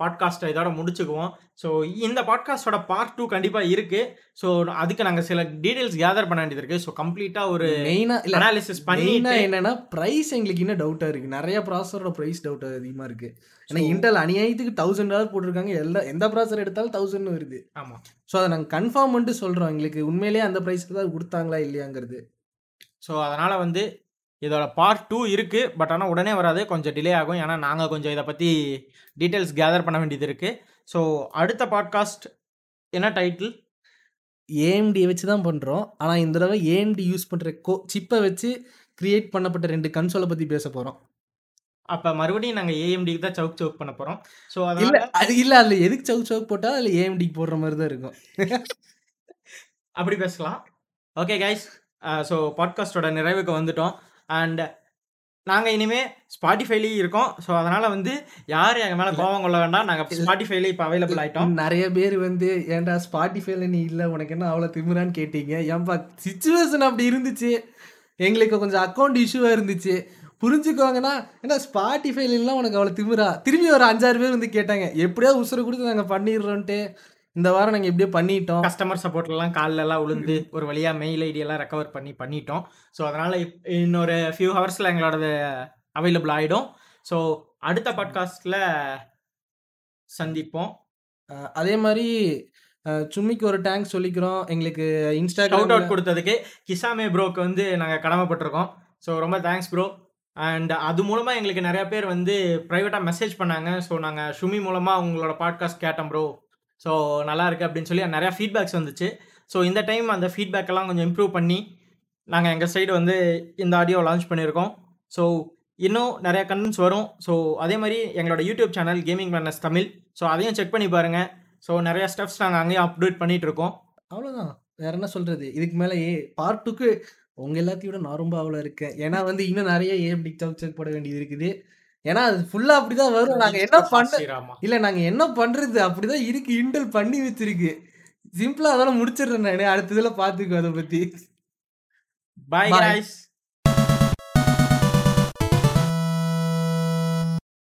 பாட்காஸ்ட்ட இதோட முடிச்சுக்குவோம். ஸோ இந்த பாட்காஸ்ட்டோட பார்ட் 2 கண்டிப்பா இருக்கு. ஸோ அதுக்கு நாங்க சில டீட்டெயில்ஸ் கேதர் பண்ண வேண்டியது இருக்கு. ஸோ கம்ப்ளீட்டா ஒரு மெயினா இல்ல அனாலிசிஸ் பண்ணிட்டு என்னன்னா, பிரைஸ் எங்களுக்கு இன்னும் டவுட்டா இருக்கு. நெறைய ப்ராசஸரோட பிரைஸ் டவுட் அதிகமா இருக்கு. ஏன்னா இன்டெல் அநியாயத்துக்கு $1000 போட்டிருக்காங்க. எல்லா எந்த ப்ராசஸர் எடுத்தாலும் 1000ன்னு வருது. ஆமா. ஸோ அத நாங்க கன்ஃபார்ம் பண்ணிட்டு சொல்றோம். எங்களுக்கு உண்மையிலேயே அந்த பிரைஸ்க்கு தான் குடுத்தாங்களா இல்லையாங்கிறது. ஸோ அதனால வந்து இதோட பார்ட் 2 இருக்கு. பட் ஆனா உடனே வராது. கொஞ்சம் டிலே ஆகும். ஏன்னா நாங்க கொஞ்சம் இத பத்தி டீட்டெயில்ஸ் கேதர் பண்ண வேண்டியது இருக்கு. ஸோ அடுத்த பாட்காஸ்ட் என்ன டைட்டில்? ஏஎம்டிய வச்சு தான் பண்றோம். ஆனா இந்த தடவ ஏஎம்டி யூஸ் பண்ற கோ சிப்ப வச்சு கிரியேட் பண்ணப்பட்ட 2 கன்சோல பத்தி பேச போறோம். அப்ப மறுபடியும் நாங்க ஏஎம்டிக்கு தான் சவுக் சவுக் பண்ண போறோம். ஸோ இல்ல. அதனால அது இல்ல. அதுல எதுக்கு சவுக் சவுக் போட்டா, அதுல ஏஎம்டிக்கு போடுற மாரி தான் இருக்கும். (laughs) அப்படி பேசலாம். Okay guys. ஸோ பாட்காஸ்ட்டோட நிறைவுக்கு வந்துட்டோம். அண்ட் நாங்க இனிமே Spotifyலயும் இருக்கோம். ஸோ அதனால வந்து யாரும் எங்க மேல. கோவம் கொள்ள வேண்டாம். நாங்க இல்ல. Spotifyல இப்ப அவைலபிள் ஆயிட்டோம். நெறைய பேர் வந்து ஏன்டா Spotifyல நீ இல்ல உனக்கு என்ன அவ்வளோ திமிரான்னு கேட்டீங்க. ஏன்பா சிச்சுவேஷன் அப்படி இருந்துச்சு. எங்களுக்கு கொஞ்சம் அக்கவுண்ட் இஷ்யூவா இருந்துச்சு. புரிஞ்சுக்கோங்கன்னா, Spotifyல இல்ல உனக்கு அவ்வளோ திமிரா? திரும்பி ஒரு 5, 6 பேர் வந்து கேட்டாங்க. எப்படியாவது உசுர குடுத்து நாங்க பண்ணிடுறோன்ட்டு, இந்த வாரம் நாங்க எப்படியோ பண்ணிட்டோம். கஸ்டமர் சப்போர்ட்லலாம் கால்லலாம் விழுந்து ஒரு வழியா மெயில் ஐடி எல்லாம் ரெக்கவர் பண்ணி பண்ணிட்டோம். ஸோ அதனால இன்னொரு ஃபியூ ஹவர்ஸ்ல எங்களோடது அவைலபிள் ஆயிடும். ஸோ அடுத்த பாட்காஸ்ட்ல சந்திப்போம். அதே அ சும்மிக்கு ஒரு தேங்க்ஸ் சொல்லிக்கிறோம். எங்களுக்கு ஷவுட் Instagramல அவுட் குடுத்ததுக்கு கிசாமே ப்ரோக்கு வந்து நாங்க கடமைப்பட்டுருக்கோம். ஸோ ரொம்ப தேங்க்ஸ் ப்ரோ. அண்ட் அது மூலமா எங்களுக்கு நெறைய பேர் வந்து பிரைவேட்டா மெசேஜ் பண்ணாங்க. ஸோ நாங்க ஷுமி மூலமா உங்களோட பாட்காஸ்ட் கேட்டோம் ப்ரோ. ஸோ நல்லா இருக்குது அப்படின்னு சொல்லி நிறையா ஃபீட்பேக்ஸ் வந்துச்சு. ஸோ இந்த டைம் அந்த ஃபீட்பேக்கெல்லாம் கொஞ்சம் இம்ப்ரூவ் பண்ணி, நாங்கள் எங்கள் சைடு வந்து இந்த ஆடியோ லான்ச் பண்ணியிருக்கோம். ஸோ இன்னும் நிறையா கண்டென்ட்ஸ் வரும். ஸோ அதே மாதிரி எங்களோட YouTube channel gaming பிளானஸ் Tamil. So அதையும் செக் பண்ணி பாருங்கள் ஸோ நிறையா ஸ்டெப்ஸ் நாங்கள் அங்கேயும் அப்டேட் பண்ணிகிட்ருக்கோம் அவ்வளோதான். வேற என்ன சொல்கிறது இதுக்கு மேலே ஏ பார்ட் டூக்கு உங்கள் எல்லாத்தையும் விட நான் ரொம்ப அவ்வளோ இருக்கேன். ஏன்னா வந்து இன்னும் நிறைய ஏஎம்டி சவுக் செக் போட வேண்டியது இருக்குது. ஏன்னா அது ஃபுல்லா அப்படிதான் வரும். நாங்க என்ன பண்ண. இல்ல நாங்க என்ன பண்றது? அப்படிதான் இருக்கு. இன்டெல் பண்ணி வச்சிருக்கு. சிம்பிளா அதோட முடிச்சிடுறேன் நானு. அடுத்த இதுல பார்த்துக்கோ அத பத்தி. பாய்.